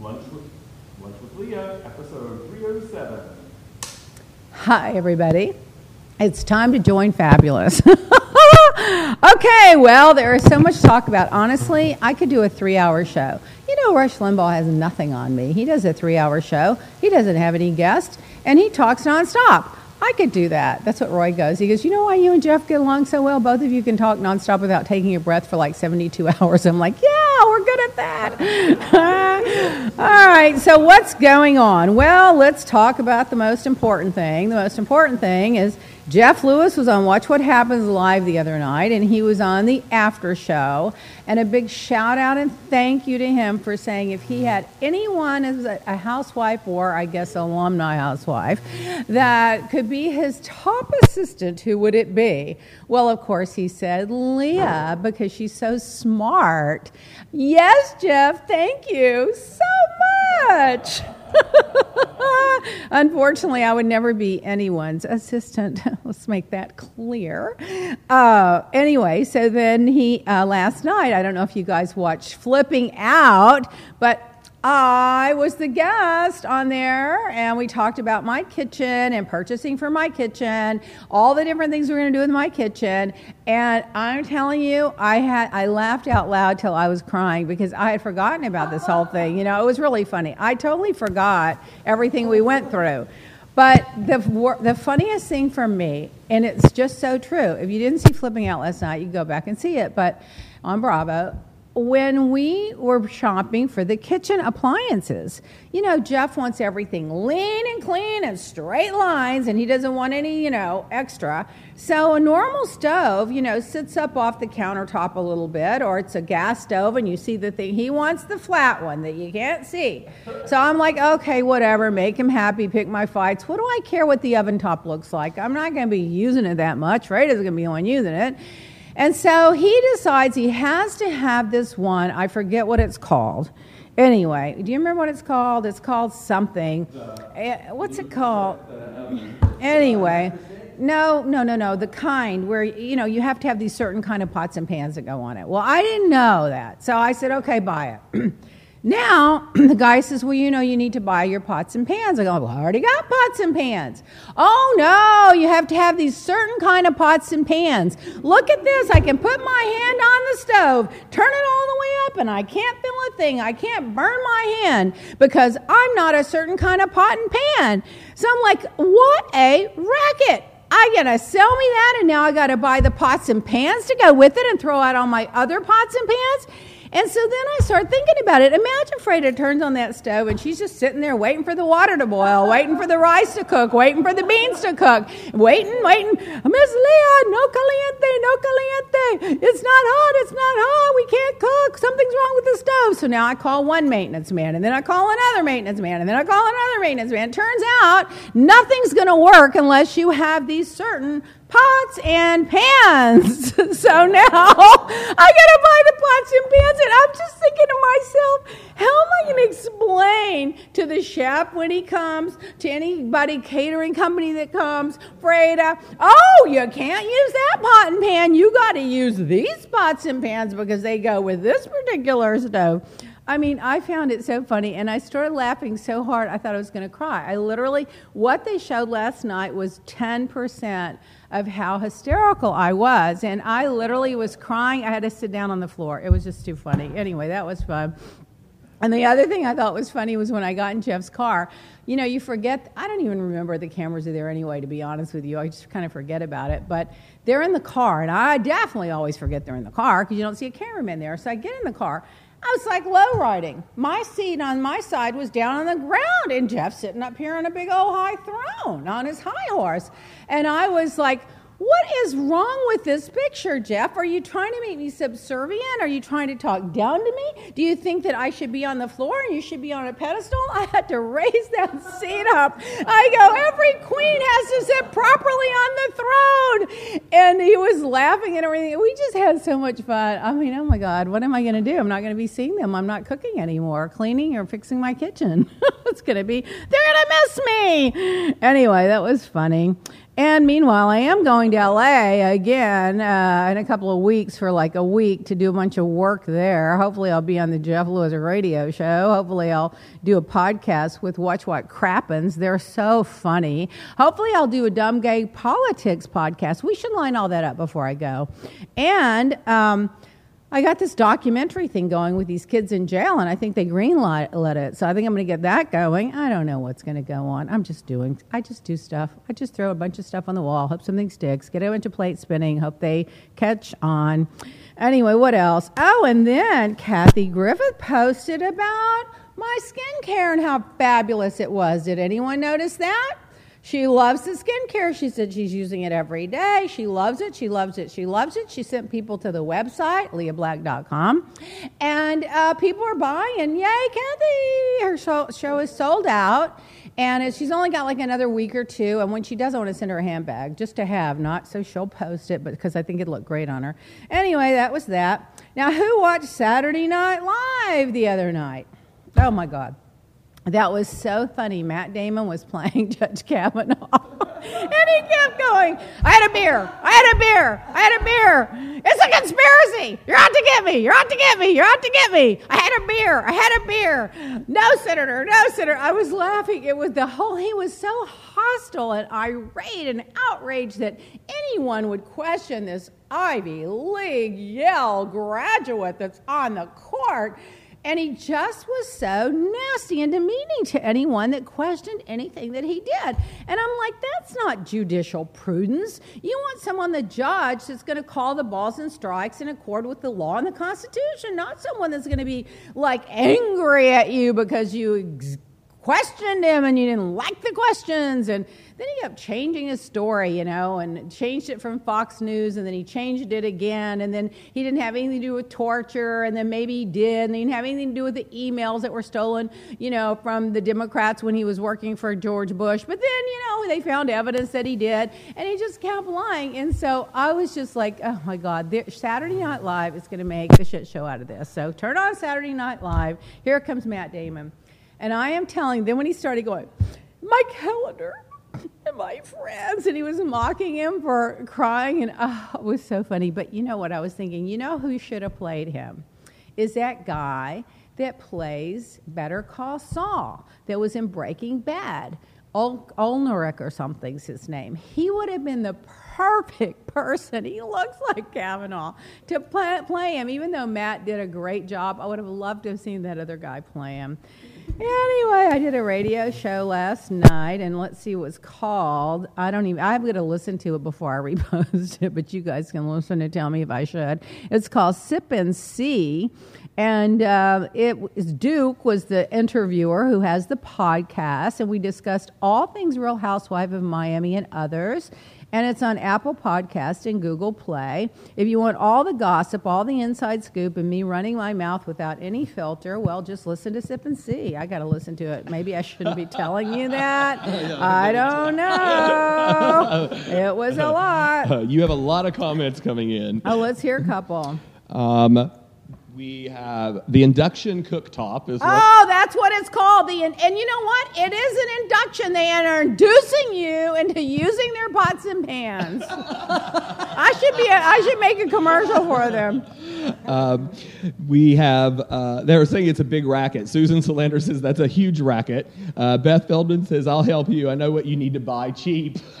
Lunch with, Lunch with Leah, episode 307. Hi, everybody. It's time to join Fabulous. okay, well, there is so much to talk about. Honestly, I could do a three hour show. You know, Rush Limbaugh has nothing on me. He does a three hour show, he doesn't have any guests, and he talks nonstop. I could do that. That's what Roy goes. He goes, You know why you and Jeff get along so well? Both of you can talk nonstop without taking a breath for like 72 hours. I'm like, Yeah, we're good at that. All right, so what's going on? Well, let's talk about the most important thing. The most important thing is Jeff Lewis was on Watch What Happens Live the other night, and he was on the after show. And a big shout out and thank you to him for saying if he had anyone as a housewife or, I guess, alumni housewife that could be his top assistant, who would it be? Well, of course, he said Leah because she's so smart. Yes, Jeff, thank you so much. Unfortunately, I would never be anyone's assistant. Let's make that clear. Uh, anyway, so then he, uh, last night, don't know if you guys watched Flipping Out, but I was the guest on there, and we talked about my kitchen and purchasing for my kitchen, all the different things we're going to do with my kitchen. And I'm telling you, I had I laughed out loud till I was crying because I had forgotten about this whole thing. You know, it was really funny. I totally forgot everything we went through. But the the funniest thing for me, and it's just so true. If you didn't see Flipping Out last night, you go back and see it. But on Bravo, when we were shopping for the kitchen appliances, you know, Jeff wants everything lean and clean and straight lines, and he doesn't want any, you know, extra. So a normal stove, you know, sits up off the countertop a little bit, or it's a gas stove, and you see the thing. He wants the flat one that you can't see. So I'm like, okay, whatever, make him happy, pick my fights. What do I care what the oven top looks like? I'm not going to be using it that much, right? Is going to be on using it. And so he decides he has to have this one. I forget what it's called. Anyway, do you remember what it's called? It's called something. Uh, What's it called? Anyway, no, no, no, no. The kind where you know you have to have these certain kind of pots and pans that go on it. Well, I didn't know that, so I said, okay, buy it. Now, the guy says, Well, you know, you need to buy your pots and pans. I go, Well, I already got pots and pans. Oh, no, you have to have these certain kind of pots and pans. Look at this. I can put my hand on the stove, turn it all the way up, and I can't feel a thing. I can't burn my hand because I'm not a certain kind of pot and pan. So I'm like, What a racket. I gotta sell me that, and now I gotta buy the pots and pans to go with it and throw out all my other pots and pans. And so then I start thinking about it. Imagine Freda turns on that stove and she's just sitting there waiting for the water to boil, waiting for the rice to cook, waiting for the beans to cook, waiting, waiting. Miss Leah, no caliente, no caliente. It's not hot, it's not hot. We can't cook. Something's wrong with the stove. So now I call one maintenance man, and then I call another maintenance man, and then I call another maintenance man. Turns out nothing's going to work unless you have these certain pots and pans. so now I gotta buy the pots and pans, and I'm just thinking to myself, how am I gonna explain to the chef when he comes, to anybody catering company that comes, Freda, oh, you can't use that pot and pan. You gotta use these pots and pans because they go with this particular stove. I mean, I found it so funny, and I started laughing so hard I thought I was going to cry. I literally, what they showed last night was 10% of how hysterical I was, and I literally was crying. I had to sit down on the floor. It was just too funny. Anyway, that was fun. And the other thing I thought was funny was when I got in Jeff's car. You know, you forget, I don't even remember the cameras are there anyway, to be honest with you. I just kind of forget about it. But they're in the car, and I definitely always forget they're in the car because you don't see a cameraman there. So I get in the car, I was like low riding. My seat on my side was down on the ground, and Jeff sitting up here on a big old high throne on his high horse. And I was like, What is wrong with this picture, Jeff? Are you trying to make me subservient? Are you trying to talk down to me? Do you think that I should be on the floor and you should be on a pedestal? I had to raise that seat up. I go, every queen has to sit properly on the throne. And he was laughing and everything. We just had so much fun. I mean, oh my God, what am I going to do? I'm not going to be seeing them. I'm not cooking anymore, cleaning or fixing my kitchen. it's going to be, they're going to miss me. Anyway, that was funny. And meanwhile, I am going to LA again uh, in a couple of weeks for like a week to do a bunch of work there. Hopefully, I'll be on the Jeff Lewis radio show. Hopefully, I'll do a podcast with Watch What Crappens. They're so funny. Hopefully, I'll do a Dumb Gay Politics podcast. We should line all that up before I go. And, um, I got this documentary thing going with these kids in jail, and I think they greenlit it. So I think I'm going to get that going. I don't know what's going to go on. I'm just doing. I just do stuff. I just throw a bunch of stuff on the wall. Hope something sticks. Get bunch of plate spinning. Hope they catch on. Anyway, what else? Oh, and then Kathy Griffin posted about my skincare and how fabulous it was. Did anyone notice that? She loves the skincare. She said she's using it every day. She loves it. She loves it. She loves it. She sent people to the website, leahblack.com, and uh, people are buying. Yay, Kathy! Her show, show is sold out. And she's only got like another week or two. And when she does, I want to send her a handbag just to have, not so she'll post it, but because I think it'd look great on her. Anyway, that was that. Now, who watched Saturday Night Live the other night? Oh my God. That was so funny. Matt Damon was playing Judge Kavanaugh. and he kept going, I had a beer. I had a beer. I had a beer. It's a conspiracy. You're out to get me. You're out to get me. You're out to get me. I had a beer. I had a beer. No, Senator. No, Senator. I was laughing. It was the whole, he was so hostile and irate and outraged that anyone would question this Ivy League Yale graduate that's on the court. And he just was so nasty and demeaning to anyone that questioned anything that he did. And I'm like, that's not judicial prudence. You want someone, the judge, that's going to call the balls and strikes in accord with the law and the Constitution, not someone that's going to be like angry at you because you questioned him and you didn't like the questions. And then he kept changing his story, you know, and changed it from Fox News, and then he changed it again, and then he didn't have anything to do with torture, and then maybe he did, and he didn't have anything to do with the emails that were stolen, you know, from the Democrats when he was working for George Bush. But then, you know, they found evidence that he did, and he just kept lying. And so I was just like, oh my God, Saturday Night Live is going to make the shit show out of this. So turn on Saturday Night Live. Here comes Matt Damon. And I am telling, then when he started going, my calendar, and my friends. And he was mocking him for crying. And oh, it was so funny. But you know what I was thinking? You know who should have played him? Is that guy that plays Better Call Saul that was in Breaking Bad. Ol- Olnerick or something's his name. He would have been the perfect person. He looks like Kavanaugh to play, play him. Even though Matt did a great job, I would have loved to have seen that other guy play him. Anyway, I did a radio show last night, and let's see what it's called. I don't even, I'm going to listen to it before I repost it, but you guys can listen and tell me if I should. It's called Sip and See, and uh, it was Duke was the interviewer who has the podcast, and we discussed all things Real Housewife of Miami and others and it's on Apple Podcast and Google Play. If you want all the gossip, all the inside scoop, and me running my mouth without any filter, well, just listen to Sip and See. I got to listen to it. Maybe I shouldn't be telling you that. I don't know. It was a lot. Uh, you have a lot of comments coming in. Oh, let's hear a couple. Um, we have the induction cooktop. Is oh, that's what it's called. The and you know what? It is an induction. They are inducing you into using their pots and pans. I should be. A, I should make a commercial for them. Um, we have. Uh, they were saying it's a big racket. Susan Solander says that's a huge racket. Uh, Beth Feldman says I'll help you. I know what you need to buy cheap.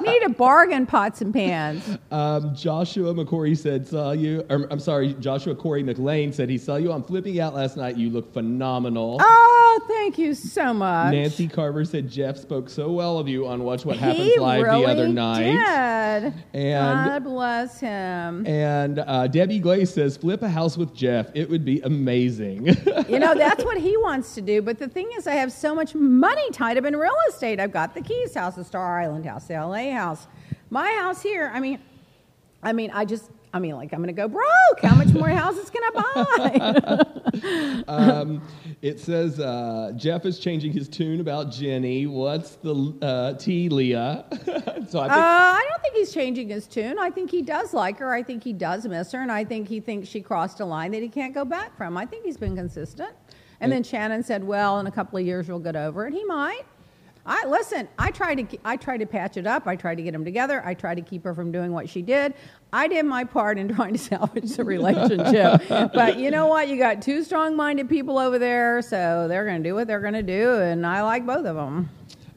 need a bargain pots and pans. Um, Joshua McCory said saw you. Or, I'm sorry, Joshua Corey McLean said he saw you on Flipping Out last night. You look phenomenal. Oh, thank you so much. Nancy Carver said Jeff spoke so well of you on Watch What Happens he Live really the other night. Did. And God bless him. And uh, Debbie Glaze says flip a house with Jeff. It would be amazing. you know that's what he wants to do. But the thing is, I have so much money tied up in real estate. I've got the Keys house, the Star Island house, the LA house My house here, I mean, I mean, I just, I mean, like, I'm going to go broke. How much more houses can I buy? um, it says uh, Jeff is changing his tune about Jenny. What's the uh, tea, Leah? so I, think- uh, I don't think he's changing his tune. I think he does like her. I think he does miss her, and I think he thinks she crossed a line that he can't go back from. I think he's been consistent. And then Shannon said, "Well, in a couple of years, we'll get over it." He might. I listen. I tried to. I tried to patch it up. I tried to get them together. I tried to keep her from doing what she did. I did my part in trying to salvage the relationship. but you know what? You got two strong-minded people over there, so they're going to do what they're going to do, and I like both of them.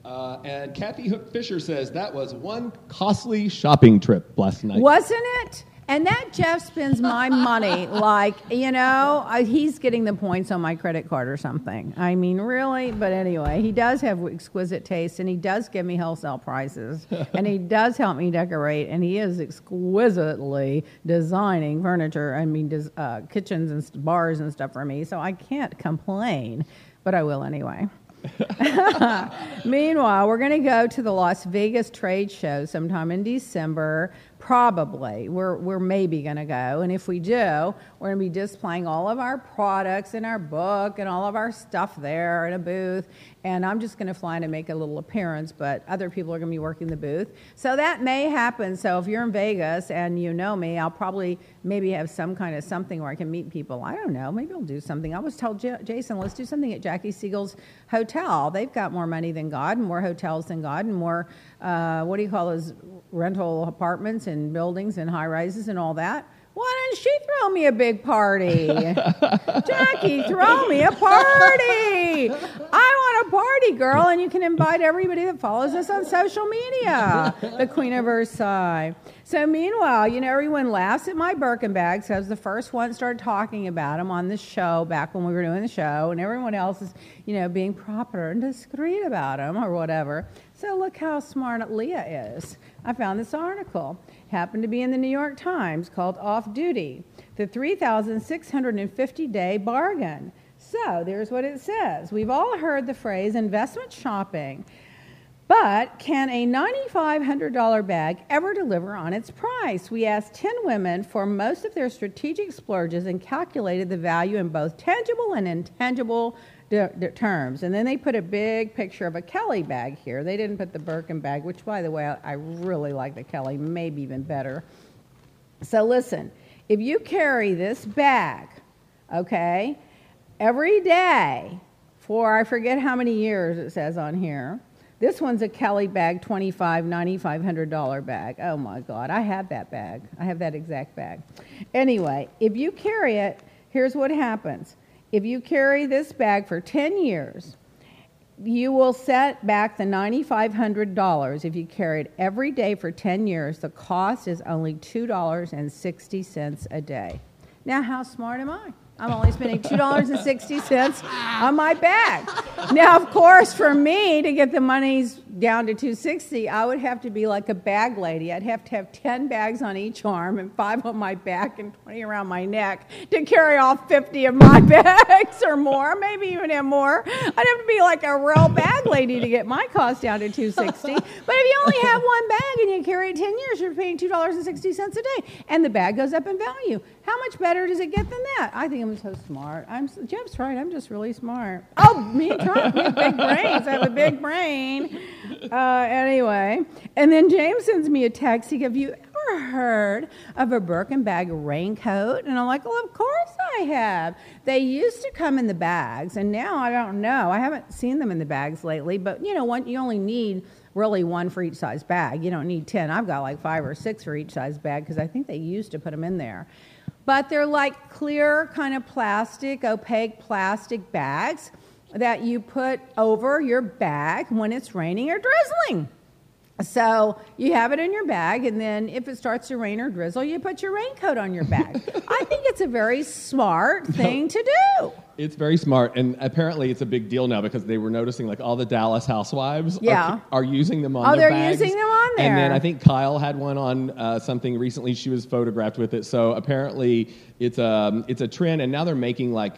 Uh, and Kathy Hook Fisher says that was one costly shopping trip last night. Wasn't it? And that Jeff spends my money like, you know, he's getting the points on my credit card or something. I mean, really? But anyway, he does have exquisite taste and he does give me wholesale prices and he does help me decorate and he is exquisitely designing furniture, I mean, uh, kitchens and bars and stuff for me. So I can't complain, but I will anyway. Meanwhile, we're going to go to the Las Vegas trade show sometime in December. Probably. We're, we're maybe going to go. And if we do, we're going to be displaying all of our products and our book and all of our stuff there in a booth. And I'm just going to fly in and make a little appearance, but other people are going to be working the booth. So that may happen. So if you're in Vegas and you know me, I'll probably maybe have some kind of something where I can meet people. I don't know. Maybe I'll do something. I was told J- Jason, let's do something at Jackie Siegel's hotel. They've got more money than God more hotels than God and more, uh, what do you call those rental apartments and buildings and high rises and all that. Why didn't she throw me a big party? Jackie, throw me a party. I want a party, girl, and you can invite everybody that follows us on social media. The Queen of Versailles. So meanwhile, you know, everyone laughs at my Birkin bags because the first one started talking about them on the show back when we were doing the show, and everyone else is, you know, being proper and discreet about them or whatever. So look how smart Leah is. I found this article. Happened to be in the New York Times called Off Duty, the 3,650 day bargain. So there's what it says. We've all heard the phrase investment shopping. But can a $9,500 bag ever deliver on its price? We asked 10 women for most of their strategic splurges and calculated the value in both tangible and intangible terms. And then they put a big picture of a Kelly bag here. They didn't put the Birkin bag, which, by the way, I, I really like the Kelly, maybe even better. So listen, if you carry this bag, okay, every day for I forget how many years it says on here. This one's a Kelly bag, $25, $9,500 bag. Oh my God, I have that bag. I have that exact bag. Anyway, if you carry it, here's what happens if you carry this bag for 10 years, you will set back the $9,500 if you carry it every day for 10 years. The cost is only $2.60 a day. Now, how smart am I? I'm only spending $2.60 on my bag. Now, of course, for me to get the monies down to 260, I would have to be like a bag lady. I'd have to have 10 bags on each arm and 5 on my back and 20 around my neck to carry all 50 of my bags or more, maybe even have more. I'd have to be like a real bag lady to get my cost down to 260. But if you only have one bag and you carry it 10 years, you're paying $2.60 a day and the bag goes up in value. How much better does it get than that? I think I'm so smart. I'm Jeff's right. I'm just really smart. Oh, me, Trump, me, big brains. I have a big brain. Uh, anyway, and then James sends me a text. He, have you ever heard of a Birkin bag raincoat? And I'm like, well, of course I have. They used to come in the bags, and now I don't know. I haven't seen them in the bags lately. But you know, one, you only need really one for each size bag. You don't need ten. I've got like five or six for each size bag because I think they used to put them in there but they're like clear, kind of plastic, opaque plastic bags that you put over your bag when it's raining or drizzling. So you have it in your bag, and then if it starts to rain or drizzle, you put your raincoat on your bag. I think it's a very smart thing to do. It's very smart, and apparently it's a big deal now because they were noticing like all the Dallas housewives yeah. are, are using them on. Oh, their they're bags. using them on there. And then I think Kyle had one on uh, something recently. She was photographed with it. So apparently it's a um, it's a trend, and now they're making like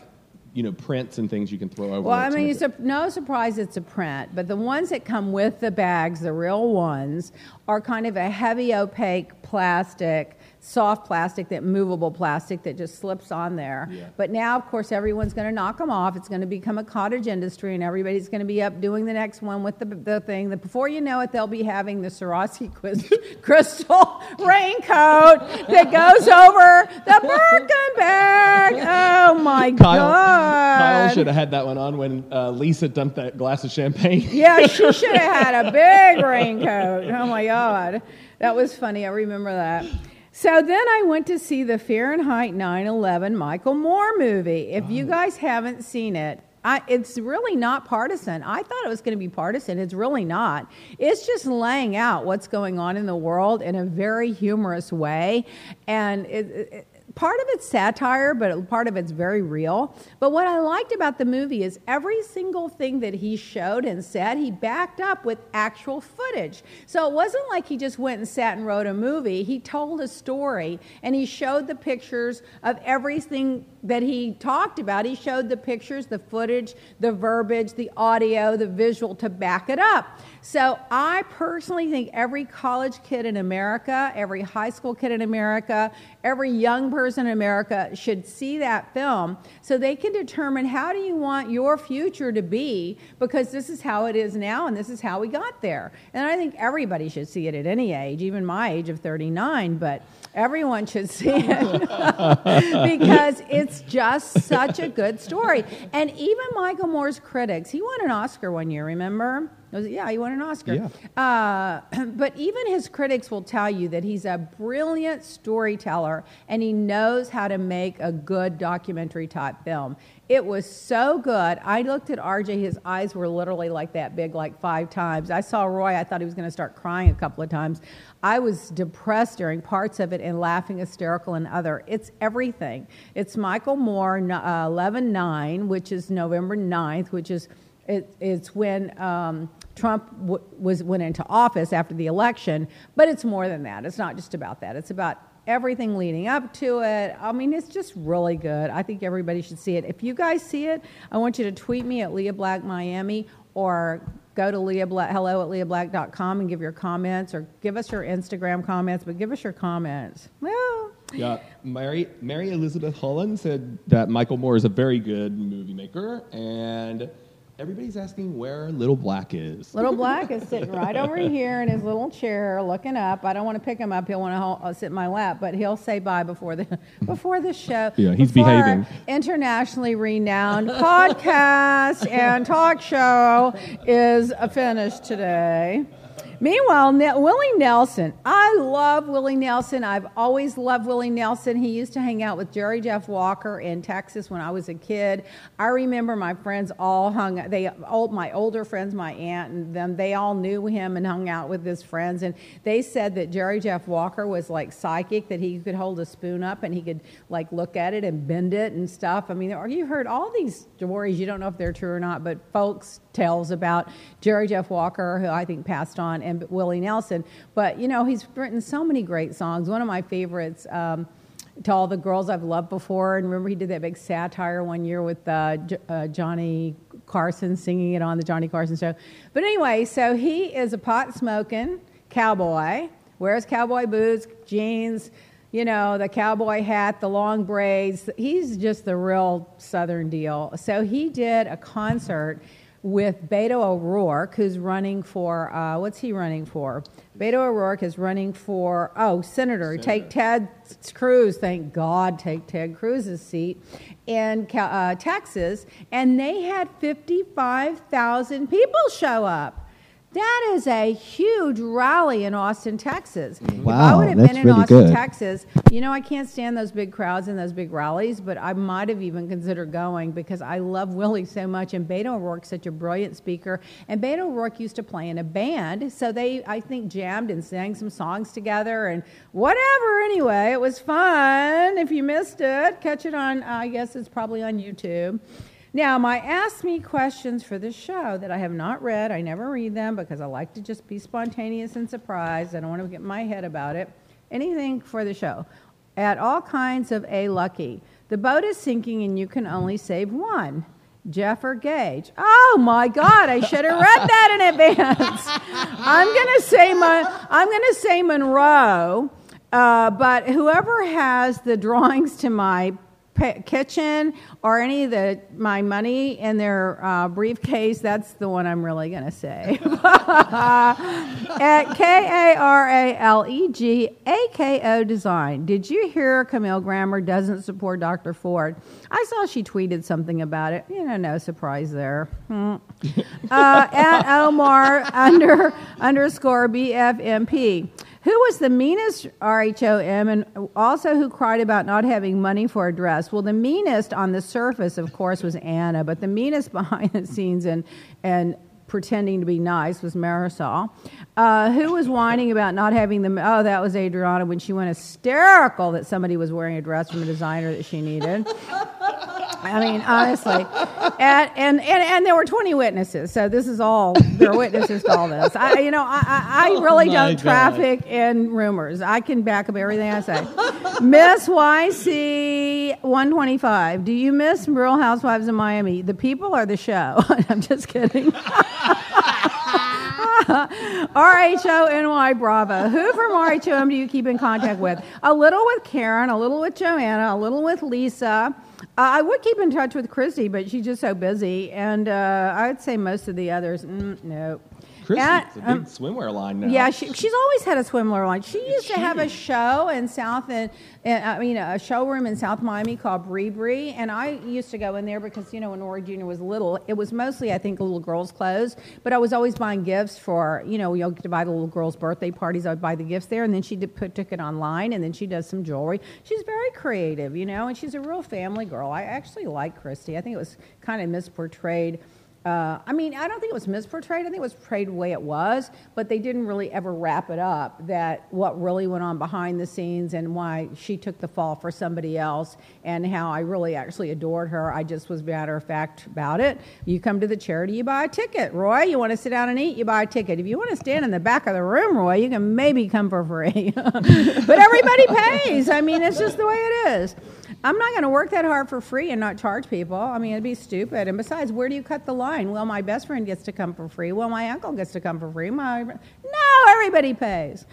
you know prints and things you can throw over. Well, I mean, it's a, no surprise it's a print, but the ones that come with the bags, the real ones, are kind of a heavy opaque plastic, soft plastic, that movable plastic that just slips on there. Yeah. But now, of course, everyone's going to knock them off. It's going to become a cottage industry, and everybody's going to be up doing the next one with the, the thing. That before you know it, they'll be having the Swarovski crystal raincoat that goes over the Birkin bag. Oh my Kyle, God! Kyle should have had that one on when uh, Lisa dumped that glass of champagne. Yeah, she should have had a big raincoat. Oh my God. That was funny. I remember that. So then I went to see the Fahrenheit 9 11 Michael Moore movie. If you oh. guys haven't seen it, I, it's really not partisan. I thought it was going to be partisan. It's really not. It's just laying out what's going on in the world in a very humorous way. And it, it, part of it's satire, but part of it's very real. But what I liked about the movie is every single thing that he showed and said, he backed up with actual footage. So it wasn't like he just went and sat and wrote a movie. He told a story and he showed the pictures of everything that he talked about. He showed the pictures, the footage, the verbiage, the audio, the visual to back it up. So I personally think every college kid in America, every high school kid in America, every young person in America should see that film so they can determine how do you want your future to be because this is how it is now and this is how we got there. And I think everybody should see it at any age, even my age of 39, but everyone should see it because it's just such a good story. And even Michael Moore's critics, he won an Oscar one year, remember? Was yeah, he won an Oscar. Yeah. Uh, but even his critics will tell you that he's a brilliant storyteller and he knows how to make a good documentary type film. It was so good. I looked at RJ, his eyes were literally like that big, like five times. I saw Roy, I thought he was going to start crying a couple of times. I was depressed during parts of it and laughing hysterical in other. It's everything. It's Michael Moore, uh, 11 9, which is November 9th, which is it, it's when um, Trump w- was went into office after the election, but it's more than that. It's not just about that. It's about everything leading up to it. I mean, it's just really good. I think everybody should see it. If you guys see it, I want you to tweet me at Leah Black Miami or go to Leah Black, hello at leahblack.com and give your comments or give us your Instagram comments, but give us your comments. Well, Yeah, Mary Mary Elizabeth Holland said that Michael Moore is a very good movie maker, and everybody's asking where Little Black is. Little Black is sitting right over here in his little chair, looking up. I don't want to pick him up; he'll want to uh, sit in my lap, but he'll say bye before the before the show. Yeah, he's behaving. Internationally renowned podcast and talk show is finished today. Meanwhile, Willie Nelson. I love Willie Nelson. I've always loved Willie Nelson. He used to hang out with Jerry Jeff Walker in Texas when I was a kid. I remember my friends all hung. They old my older friends, my aunt and them. They all knew him and hung out with his friends. And they said that Jerry Jeff Walker was like psychic, that he could hold a spoon up and he could like look at it and bend it and stuff. I mean, you heard all these stories. You don't know if they're true or not, but folks tells about Jerry Jeff Walker, who I think passed on, and Willie Nelson. But you know, he's written so many great songs. One of my favorites. Um, to all the girls I've loved before, and remember he did that big satire one year with uh, J- uh, Johnny Carson singing it on the Johnny Carson show. But anyway, so he is a pot smoking cowboy, wears cowboy boots, jeans, you know, the cowboy hat, the long braids. He's just the real Southern deal. So he did a concert with Beto O'Rourke, who's running for, uh, what's he running for? Beto O'Rourke is running for, oh, senator. Take Ted Cruz, thank God, take Ted Cruz's seat in uh, Texas. And they had 55,000 people show up. That is a huge rally in Austin, Texas. Wow, If I would have been in really Austin, good. Texas, you know, I can't stand those big crowds and those big rallies, but I might have even considered going because I love Willie so much, and Beto O'Rourke's such a brilliant speaker. And Beto O'Rourke used to play in a band, so they, I think, jammed and sang some songs together and whatever. Anyway, it was fun. If you missed it, catch it on, I guess it's probably on YouTube. Now, my Ask Me questions for this show that I have not read, I never read them because I like to just be spontaneous and surprised. I don't want to get my head about it. Anything for the show. at all kinds of A lucky. The boat is sinking and you can only save one. Jeff or Gage. Oh my God! I should have read that in advance. I'm gonna say my, I'm gonna say Monroe, uh, but whoever has the drawings to my kitchen or any of the my money in their uh, briefcase, that's the one I'm really going to say. At K A R A L E G A K O Design. Did you hear Camille Grammer doesn't support Dr. Ford? I saw she tweeted something about it. You know, no surprise there. Hmm. Uh, at Omar under underscore BFMP. Who was the meanest RHOM and also who cried about not having money for a dress? Well, the meanest on the surface, of course, was Anna, but the meanest behind the scenes and, and pretending to be nice was Marysol. Uh, who was whining about not having the, oh, that was Adriana when she went hysterical that somebody was wearing a dress from a designer that she needed. I mean, honestly. And, and, and, and, there were 20 witnesses, so this is all, there are witnesses to all this. I, you know, I, I, I oh really oh don't God. traffic in rumors. I can back up everything I say. Miss YC 125, do you miss Real Housewives of Miami? The people or the show? I'm just kidding. R-H-O-N-Y Bravo. Who from RHOM do you keep in contact with? A little with Karen, a little with Joanna, a little with Lisa. Uh, I would keep in touch with Christy, but she's just so busy. And uh, I would say most of the others, mm, no. Christy's a big um, swimwear line now. Yeah, she, she's always had a swimwear line. She used to have a show in South, and I mean a showroom in South Miami called Bree Bree, and I used to go in there because you know when Roy Jr. was little, it was mostly I think little girls' clothes, but I was always buying gifts for you know you'll get to buy the little girls' birthday parties. I would buy the gifts there, and then she did put took it online, and then she does some jewelry. She's very creative, you know, and she's a real family girl. I actually like Christy. I think it was kind of misportrayed uh, I mean, I don't think it was misportrayed. I think it was portrayed the way it was, but they didn't really ever wrap it up that what really went on behind the scenes and why she took the fall for somebody else and how I really actually adored her. I just was matter of fact about it. You come to the charity, you buy a ticket. Roy, you want to sit down and eat, you buy a ticket. If you want to stand in the back of the room, Roy, you can maybe come for free. but everybody pays. I mean, it's just the way it is. I'm not going to work that hard for free and not charge people. I mean, it'd be stupid. And besides, where do you cut the line? Well, my best friend gets to come for free. Well, my uncle gets to come for free. My no, everybody pays.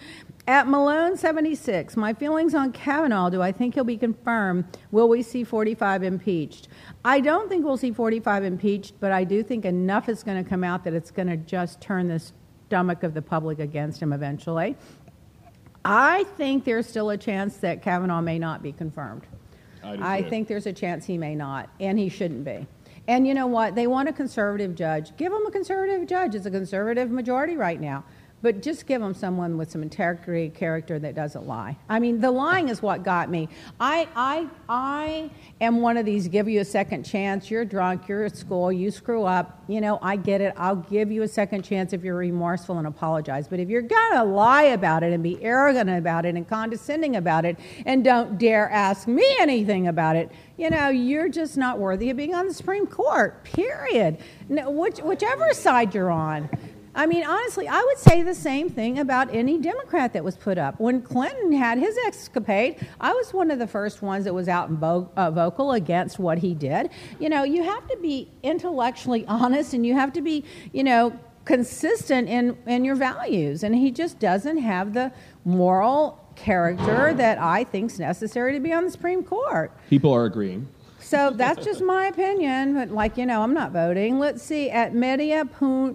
At Malone 76, my feelings on Kavanaugh. Do I think he'll be confirmed? Will we see 45 impeached? I don't think we'll see 45 impeached, but I do think enough is going to come out that it's going to just turn the stomach of the public against him eventually. I think there's still a chance that Kavanaugh may not be confirmed. I, I think there's a chance he may not, and he shouldn't be. And you know what? They want a conservative judge. Give them a conservative judge. It's a conservative majority right now but just give them someone with some integrity, character that doesn't lie. I mean, the lying is what got me. I, I, I am one of these give you a second chance. You're drunk, you're at school, you screw up. You know, I get it. I'll give you a second chance if you're remorseful and apologize. But if you're going to lie about it and be arrogant about it and condescending about it and don't dare ask me anything about it, you know, you're just not worthy of being on the Supreme Court, period. Which, whichever side you're on. I mean, honestly, I would say the same thing about any Democrat that was put up. When Clinton had his escapade, I was one of the first ones that was out and vo- uh, vocal against what he did. You know, you have to be intellectually honest and you have to be, you know, consistent in, in your values. And he just doesn't have the moral character that I think is necessary to be on the Supreme Court. People are agreeing. So that's just my opinion, but like, you know, I'm not voting. Let's see, at Media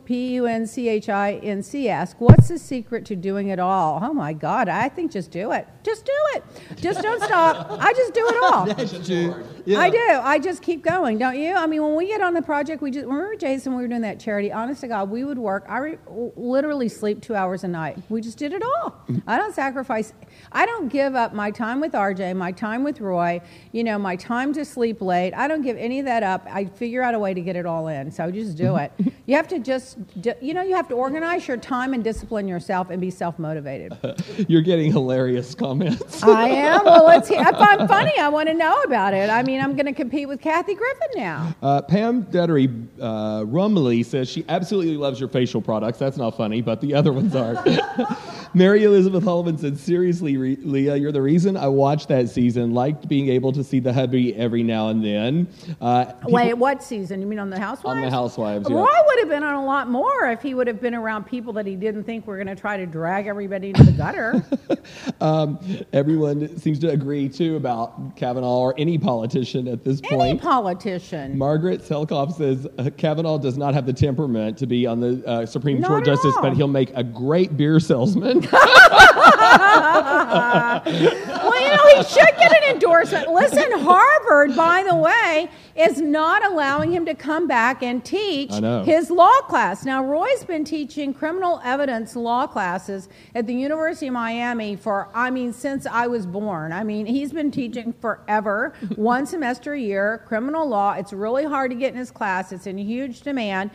P U N C H I N C ask, what's the secret to doing it all? Oh my God, I think just do it. Just do it. Just don't stop. I just do it all. That's true. Yeah. I do. I just keep going, don't you? I mean, when we get on the project, we just remember Jason. We were doing that charity. Honest to God, we would work. I re, literally sleep two hours a night. We just did it all. I don't sacrifice. I don't give up my time with RJ, my time with Roy. You know, my time to sleep late. I don't give any of that up. I figure out a way to get it all in. So just do it. you have to just, you know, you have to organize your time and discipline yourself and be self motivated. You're getting hilarious comments. I am. Well, let's. If I'm funny, I want to know about it. I mean mean, I'm going to compete with Kathy Griffin now. Uh, Pam Dettery uh, Rumley says she absolutely loves your facial products. That's not funny, but the other ones are. Mary Elizabeth Holman said, "Seriously, Re- Leah, you're the reason I watched that season. Liked being able to see the hubby every now and then." Uh, people- Wait, what season? You mean on the Housewives? On the Housewives, yeah. Roy would have been on a lot more if he would have been around people that he didn't think were going to try to drag everybody into the gutter. um, everyone seems to agree too about Kavanaugh or any politician at this point. Any politician. Margaret Selkoff says uh, Kavanaugh does not have the temperament to be on the uh, Supreme Not Court justice, all. but he'll make a great beer salesman. well, you know, he should get an endorsement. Listen, Harvard, by the way, is not allowing him to come back and teach his law class. Now, Roy's been teaching criminal evidence law classes at the University of Miami for, I mean, since I was born. I mean, he's been teaching forever, one semester a year, criminal law. It's really hard to get in his class, it's in huge demand.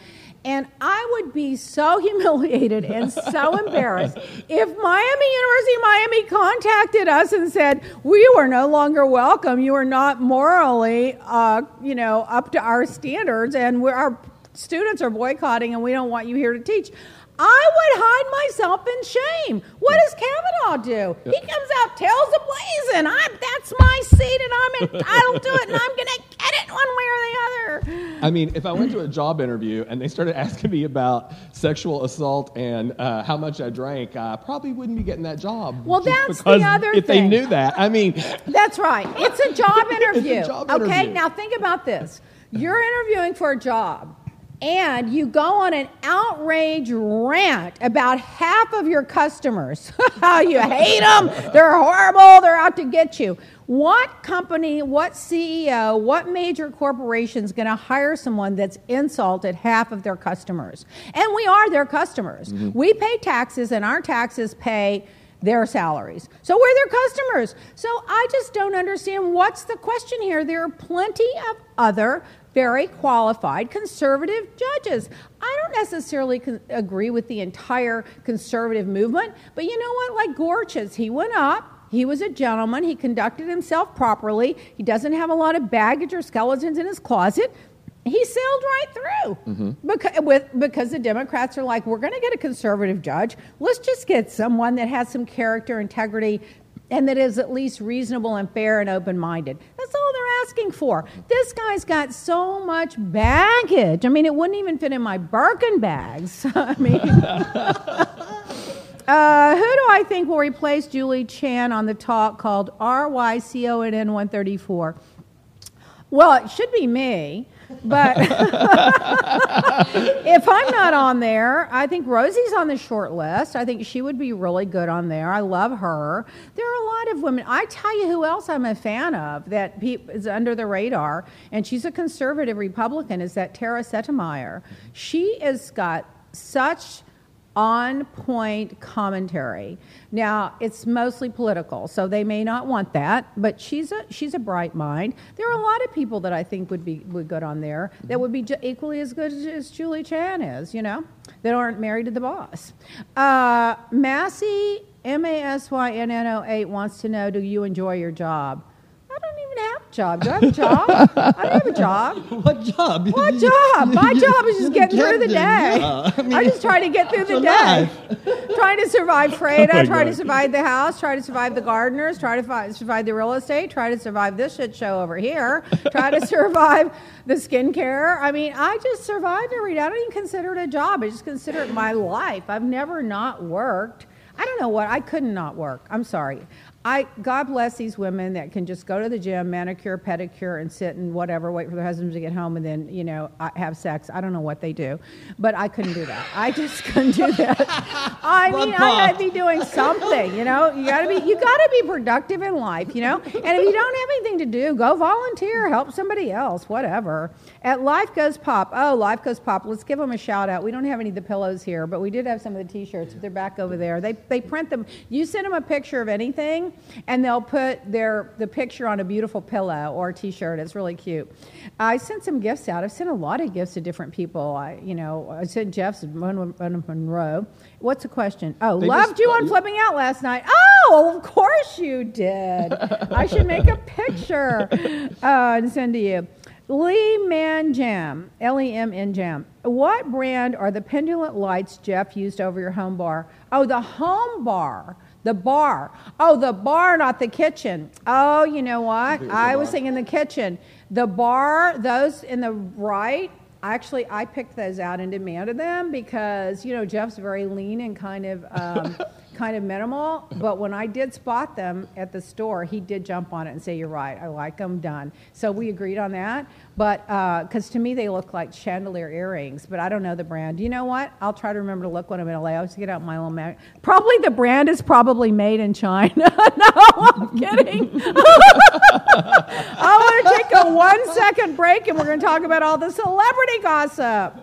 And I would be so humiliated and so embarrassed if Miami University of Miami contacted us and said, "We are no longer welcome. You are not morally, uh, you know, up to our standards, and our students are boycotting, and we don't want you here to teach." I would hide myself in shame. What does Kavanaugh do? He comes out, tails ablazing. I'm, that's my seat, and I'm entitled to it, and I'm going to get it one way or the other. I mean, if I went to a job interview and they started asking me about sexual assault and uh, how much I drank, I probably wouldn't be getting that job. Well, that's the other If thing. they knew that, I mean, That's right. It's a job interview. A job okay, interview. now think about this. You're interviewing for a job, and you go on an outrage rant about half of your customers. How you hate them, they're horrible, they're out to get you. What company, what CEO, what major corporation is going to hire someone that's insulted half of their customers? And we are their customers. Mm-hmm. We pay taxes, and our taxes pay their salaries. So we're their customers. So I just don't understand what's the question here. There are plenty of other very qualified conservative judges. I don't necessarily con- agree with the entire conservative movement, but you know what? Like Gorsuch, he went up. He was a gentleman. He conducted himself properly. He doesn't have a lot of baggage or skeletons in his closet. He sailed right through mm-hmm. because, with, because the Democrats are like, we're going to get a conservative judge. Let's just get someone that has some character, integrity, and that is at least reasonable and fair and open minded. That's all they're asking for. This guy's got so much baggage. I mean, it wouldn't even fit in my Birkin bags. I mean, uh, who do I think will replace Julie Chen on the talk called RYCONN 134? Well, it should be me, but if I'm not on there, I think Rosie's on the short list. I think she would be really good on there. I love her. There lot of women. I tell you who else I'm a fan of that pe- is under the radar, and she's a conservative Republican, is that Tara Setmayer. She has got such on point commentary. Now, it's mostly political, so they may not want that, but she's a she's a bright mind. There are a lot of people that I think would be would good on there that would be ju- equally as good as, as Julie Chen is, you know, that aren't married to the boss. Uh, Massey M A S Y N N O 8 wants to know, do you enjoy your job? I don't even have a job. Do I have a job? I don't have a job. What job? What job? My job is just getting through the day. Yeah, I mean, I just try to get through the day. trying to survive Freda, Oh my try to survive the house, try to survive the gardeners, try to fi- survive the real estate, try to survive this shit show over here, try to survive the skincare. I mean, I just survive every day. I don't even consider it a job. I just consider it my life. I've never not worked. I don't know what I couldn't not work. I'm sorry. I God bless these women that can just go to the gym, manicure, pedicure, and sit and whatever, wait for their husbands to get home, and then you know uh, have sex. I don't know what they do, but I couldn't do that. I just couldn't do that. I Blood mean, I gotta be doing something. You know, you gotta be you gotta be productive in life. You know, and if you don't have anything to do, go volunteer, help somebody else, whatever. At Life Goes Pop. Oh, Life Goes Pop. Let's give them a shout out. We don't have any of the pillows here, but we did have some of the T-shirts. They're back over there. They they print them. You send them a picture of anything, and they'll put their the picture on a beautiful pillow or T-shirt. It's really cute. I sent some gifts out. I've sent a lot of gifts to different people. I you know I sent Jeff's one, Monroe. What's the question? Oh, They loved just- you on flipping out last night. Oh, of course you did. I should make a picture uh, and send to you. Lee Man Jam, L E M N Jam. What brand are the pendulum lights Jeff used over your home bar? Oh, the home bar. The bar. Oh, the bar, not the kitchen. Oh, you know what? I was thinking the kitchen. The bar, those in the right, actually, I picked those out and demanded them because, you know, Jeff's very lean and kind of. Um, kind of minimal, but when I did spot them at the store, he did jump on it and say, "You're right. I like them done." So we agreed on that. But uh, because to me they look like chandelier earrings, but I don't know the brand. You know what? I'll try to remember to look when I'm in LA. I'll just get out my little mag. Probably the brand is probably made in China. no, I'm kidding. I want to take a one second break, and we're going to talk about all the celebrity gossip.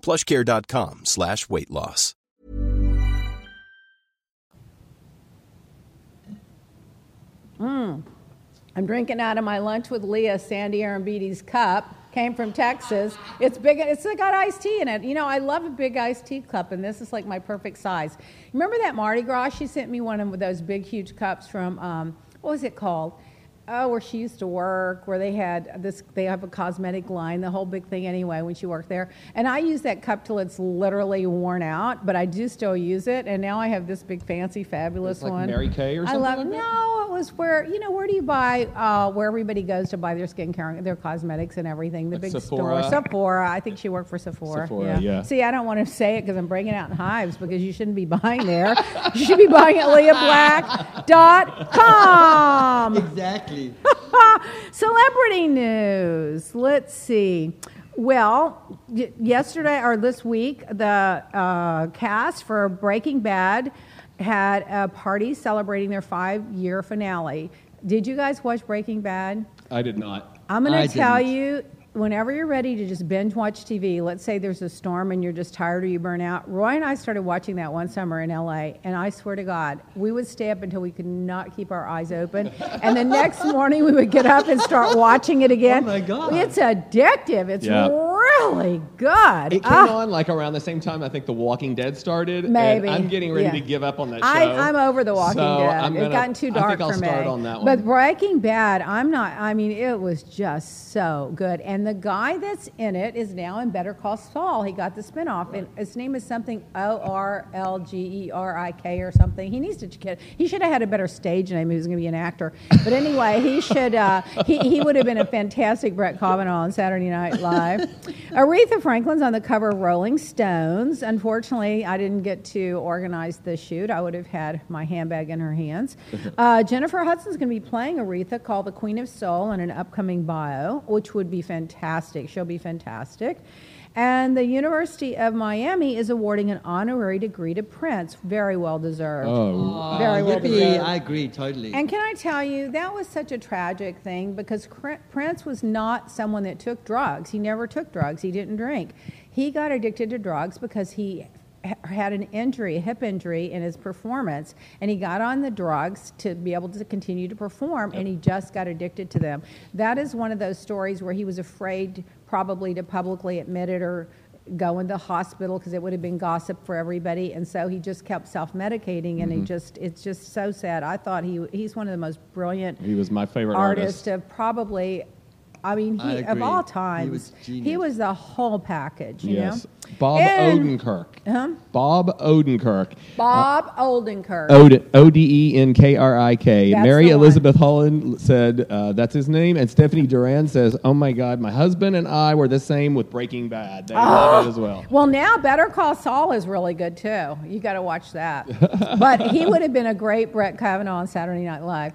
plushcare.com slash weight loss. I'm drinking out of my lunch with Leah Sandy Arambiti's cup. Came from Texas. It's big. It's got iced tea in it. You know, I love a big iced tea cup, and this is like my perfect size. Remember that Mardi Gras? She sent me one of those big, huge cups from um, what was it called? Oh, where she used to work, where they had this. They have a cosmetic line, the whole big thing anyway. When she worked there, and I use that cup till it's literally worn out, but I do still use it. And now I have this big, fancy, fabulous like one. Mary Kay or something. I love. like that? no, was where you know where do you buy uh, where everybody goes to buy their skincare, their cosmetics, and everything. The Like big Sephora? store, Sephora. I think she worked for Sephora. Sephora, yeah. See, I don't want to say it because I'm breaking out in hives because you shouldn't be buying there. you should be buying at leahblack.com. Exactly. Celebrity news. Let's see. Well, y- yesterday or this week, the uh, cast for Breaking Bad had a party celebrating their five year finale. Did you guys watch Breaking Bad? I did not. I'm going to tell didn't. you, whenever you're ready to just binge watch TV, let's say there's a storm and you're just tired or you burn out. Roy and I started watching that one summer in LA, and I swear to God, we would stay up until we could not keep our eyes open. And the next morning, we would get up and start watching it again. Oh, my God. It's addictive. It's Yeah. really good. It came Ah. on like around the same time I think The Walking Dead started. and Maybe. I'm getting ready Yeah. to give up on that show. I, I'm over The Walking so Dead. I'm it's gonna- gotten too I dark think I'll for start me. on that one. But Breaking Bad, I'm not. I mean, it was just so good. And the guy that's in it is now in Better Call Saul. He got the spinoff, and his name is something O R L G E R I K or something. He needs to get. He should have had a better stage name. He was going to be an actor. But anyway, he should. Uh, he he would have been a fantastic Brett Kavanaugh on Saturday Night Live. Aretha Franklin's on the cover of Rolling Stones. Unfortunately, I didn't get to organize the shoot. I would have had my handbag in her hands. Uh, Jennifer Hudson's going to be playing Aretha, called the Queen of Soul, in an upcoming bio, which would be fantastic. She'll be fantastic. And the University of Miami is awarding an honorary degree to Prince. Very well deserved. Oh. Very well Yippee, deserved. I agree totally. And can I tell you, that was such a tragic thing because Prince was not someone that took drugs. He never took drugs, he didn't drink. He got addicted to drugs because he ha- had an injury, a hip injury in his performance, and he got on the drugs to be able to continue to perform, and he just got addicted to them. That is one of those stories where he was afraid probably to publicly admit it or go in the hospital because it would have been gossip for everybody and so he just kept self-medicating and he mm-hmm. just it's just so sad i thought he he's one of the most brilliant He was my favorite artists artist. of probably I mean, I he of agree. all He times, was he was the whole package. You yes. know, Bob And- Odenkirk. Huh? Bob Odenkirk. Bob Oldenkirk. O D E N K R I K. Mary. Elizabeth Holland said uh, that's his name, and Stephanie Duran says, "Oh my God, my husband and I were the same with Breaking Bad. They love it as well." Well, now Better Call Saul is really good too. You got to watch that. but he would have been a great Brett Kavanaugh on Saturday Night Live.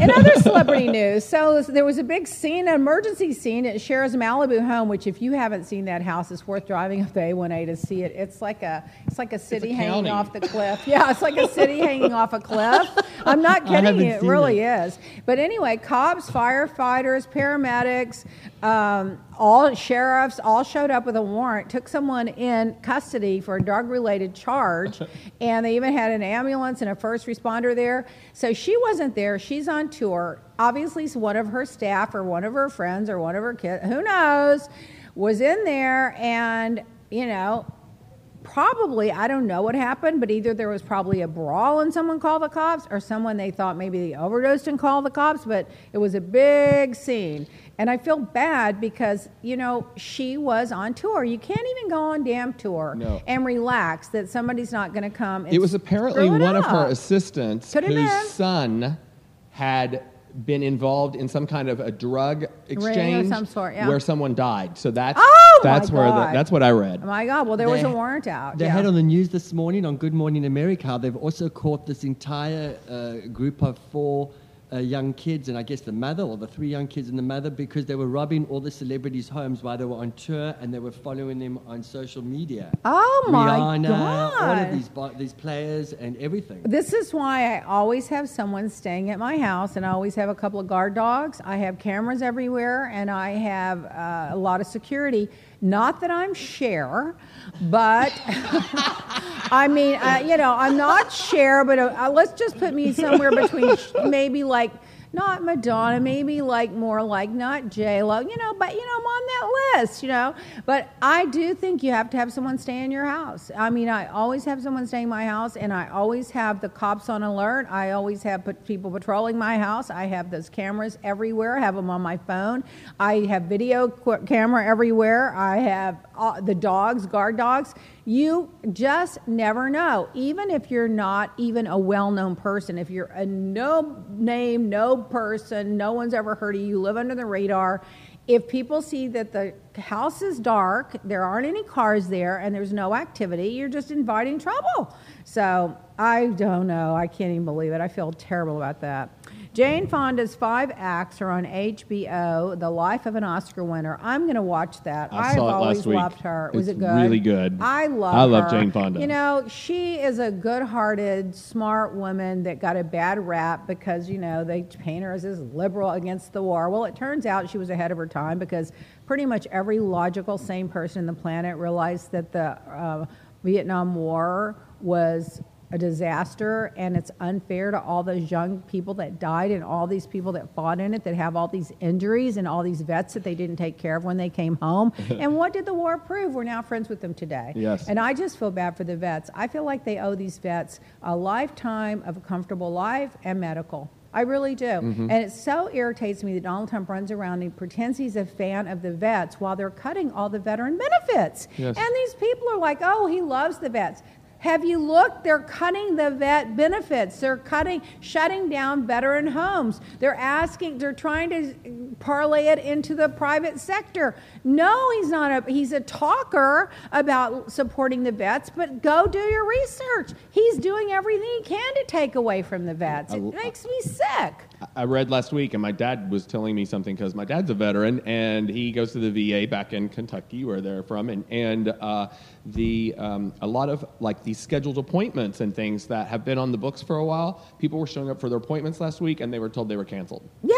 In other celebrity news, so there was a big scene, an emergency scene at Cher's Malibu home. Which, if you haven't seen that house, it's worth driving up the A1A to see it. It's like a, it's like a city hanging county. off the cliff. Yeah, it's like a city hanging off a cliff. I'm not kidding you. It really it. is. But anyway, cops, firefighters, paramedics, um, all sheriffs all showed up with a warrant, took someone in custody for a drug related charge, and they even had an ambulance and a first responder there. So she wasn't there. She's on tour. Obviously, one of her staff or one of her friends or one of her kids, who knows, was in there and, you know, probably I don't know what happened, but either there was probably a brawl and someone called the cops, or someone they thought maybe they overdosed and called the cops. But it was a big scene, and I feel bad because you know she was on tour. You can't even go on damn tour No. and relax that somebody's not going to come. And It was apparently one of her assistants Could whose son had been involved in some kind of a drug exchange some sort, yeah. where someone died. So that's Oh, that's where the, that's what I read. Oh my God! Well, there was a warrant out. They yeah. had on the news this morning on Good Morning America they've also caught this entire uh, group of four uh, young kids, and I guess the mother, or the three young kids and the mother, because they were robbing all the celebrities' homes while they were on tour, and they were following them on social media. Oh, my Rihanna, all of these bo- these players and everything. This is why I always have someone staying at my house, and I always have a couple of guard dogs. I have cameras everywhere, and I have uh, a lot of security. Not that I'm Cher, but I mean, uh, you know, I'm not Cher, but uh, uh, let's just put me somewhere between maybe like not Madonna, maybe like more like not J Lo, you know, but you know, I'm on that list, you know. But I do think you have to have someone stay in your house. I mean, I always have someone staying in my house, and I always have the cops on alert. I always have people patrolling my house. I have those cameras everywhere. I have them on my phone. I have video camera everywhere. I have uh, the dogs, guard dogs. You just never know. Even if you're not even a well known person, if you're a no name, no person, no one's ever heard of you, you live under the radar, if people see that the house is dark, there aren't any cars there, and there's no activity, you're just inviting trouble. So I don't know. I can't even believe it. I feel terrible about that. Jane Fonda's five acts are on HBO, The Life of an Oscar Winner. I'm going to watch that. I I've saw it last always week. loved her. Was It's it good? really good. I love I love her. Jane Fonda. You know, she is a good-hearted, smart woman that got a bad rap because you know they paint her as this liberal against the war. Well, it turns out she was ahead of her time because pretty much every logical, sane person on the planet realized that the uh, Vietnam War was a disaster and it's unfair to all those young people that died and all these people that fought in it that have all these injuries and all these vets that they didn't take care of when they came home. and what did the war prove? We're now friends with them today. Yes. And I just feel bad for the vets. I feel like they owe these vets a lifetime of a comfortable life and medical. I really do. Mm-hmm. And it so irritates me that Donald Trump runs around and pretends he's a fan of the vets while they're cutting all the veteran benefits. Yes. And these people are like, oh, he loves the vets. Have you looked? They're cutting the vet benefits. They're cutting, shutting down veteran homes. They're asking, they're trying to parlay it into the private sector. No, he's not a, he's a talker about supporting the vets, but go do your research. He's doing everything he can to take away from the vets. It makes me sick. I read last week, and my dad was telling me something because my dad's a veteran, and he goes to the VA back in Kentucky, where they're from, and and uh, the um, a lot of like these scheduled appointments and things that have been on the books for a while. People were showing up for their appointments last week, and they were told they were canceled. Yeah.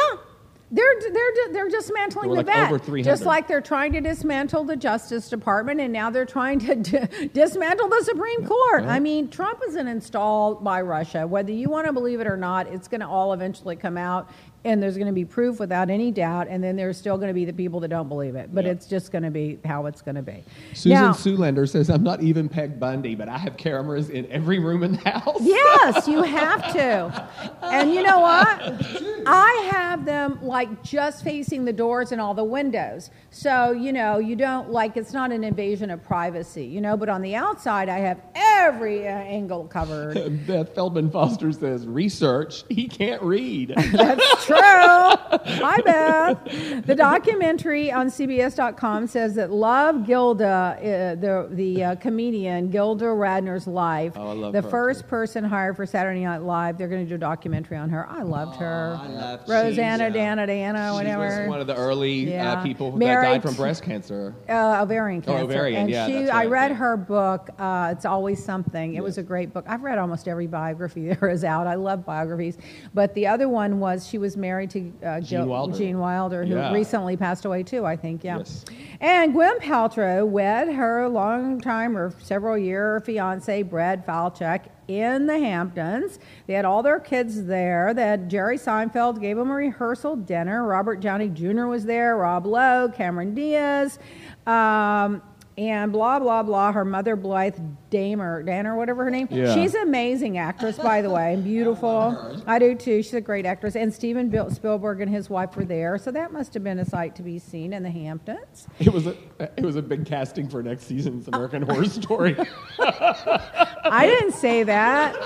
They're, they're, they're dismantling were the vet. over 300. Just like they're trying to dismantle the Justice Department, and now they're trying to d- dismantle the Supreme Court. I mean, Trump isn't installed by Russia. Whether you want to believe it or not, it's going to all eventually come out, and there's going to be proof without any doubt, and then there's still going to be the people that don't believe it. But Yeah. it's just going to be how it's going to be. Susan Now- Sulander says, "I'm not even Peg Bundy, but I have cameras in every room in the house." Yes, you have to. And you know what? I have them like like just facing the doors and all the windows. So, you know, you don't like it's not an invasion of privacy, you know, but on the outside I have every uh, angle covered. Beth Feldman Foster says, research, he can't read. That's true. Hi, Beth. The documentary on CBS.com says that Love Gilda, uh, the, the uh, comedian Gilda Radner's life, Oh, I love the her, first too. person hired for Saturday Night Live, they're going to do a documentary on her. I loved her. I loved Rosanna, she's, uh, Dana, Dana, She was whatever. one of the early Yeah. uh, people Married that died from breast cancer. Uh, ovarian Oh, cancer. ovarian, and yeah, she, that's I read yeah. her book. Uh, it's always something. It was a great book. I've read almost every biography there is out. I love biographies. But the other one was she was married to uh, Gene Wilder. Gene Wilder, who Yeah. recently passed away too. I think. Yeah. Yes. And Gwen Paltrow wed her long time or several year fiance Brad Falchuk in the Hamptons. They had all their kids there. They had Jerry Seinfeld gave them a rehearsal dinner. Robert Downey Jr. was there. Rob Lowe, Cameron Diaz. Um, and blah blah blah. Her mother Blythe Damer, Danner, whatever her name. Yeah. She's an amazing actress, by the way, and beautiful. I do too. She's a great actress. And Steven Spielberg and his wife were there, so that must have been a sight to be seen in the Hamptons. It was a it was a big casting for next season's American Horror Story. I didn't say that.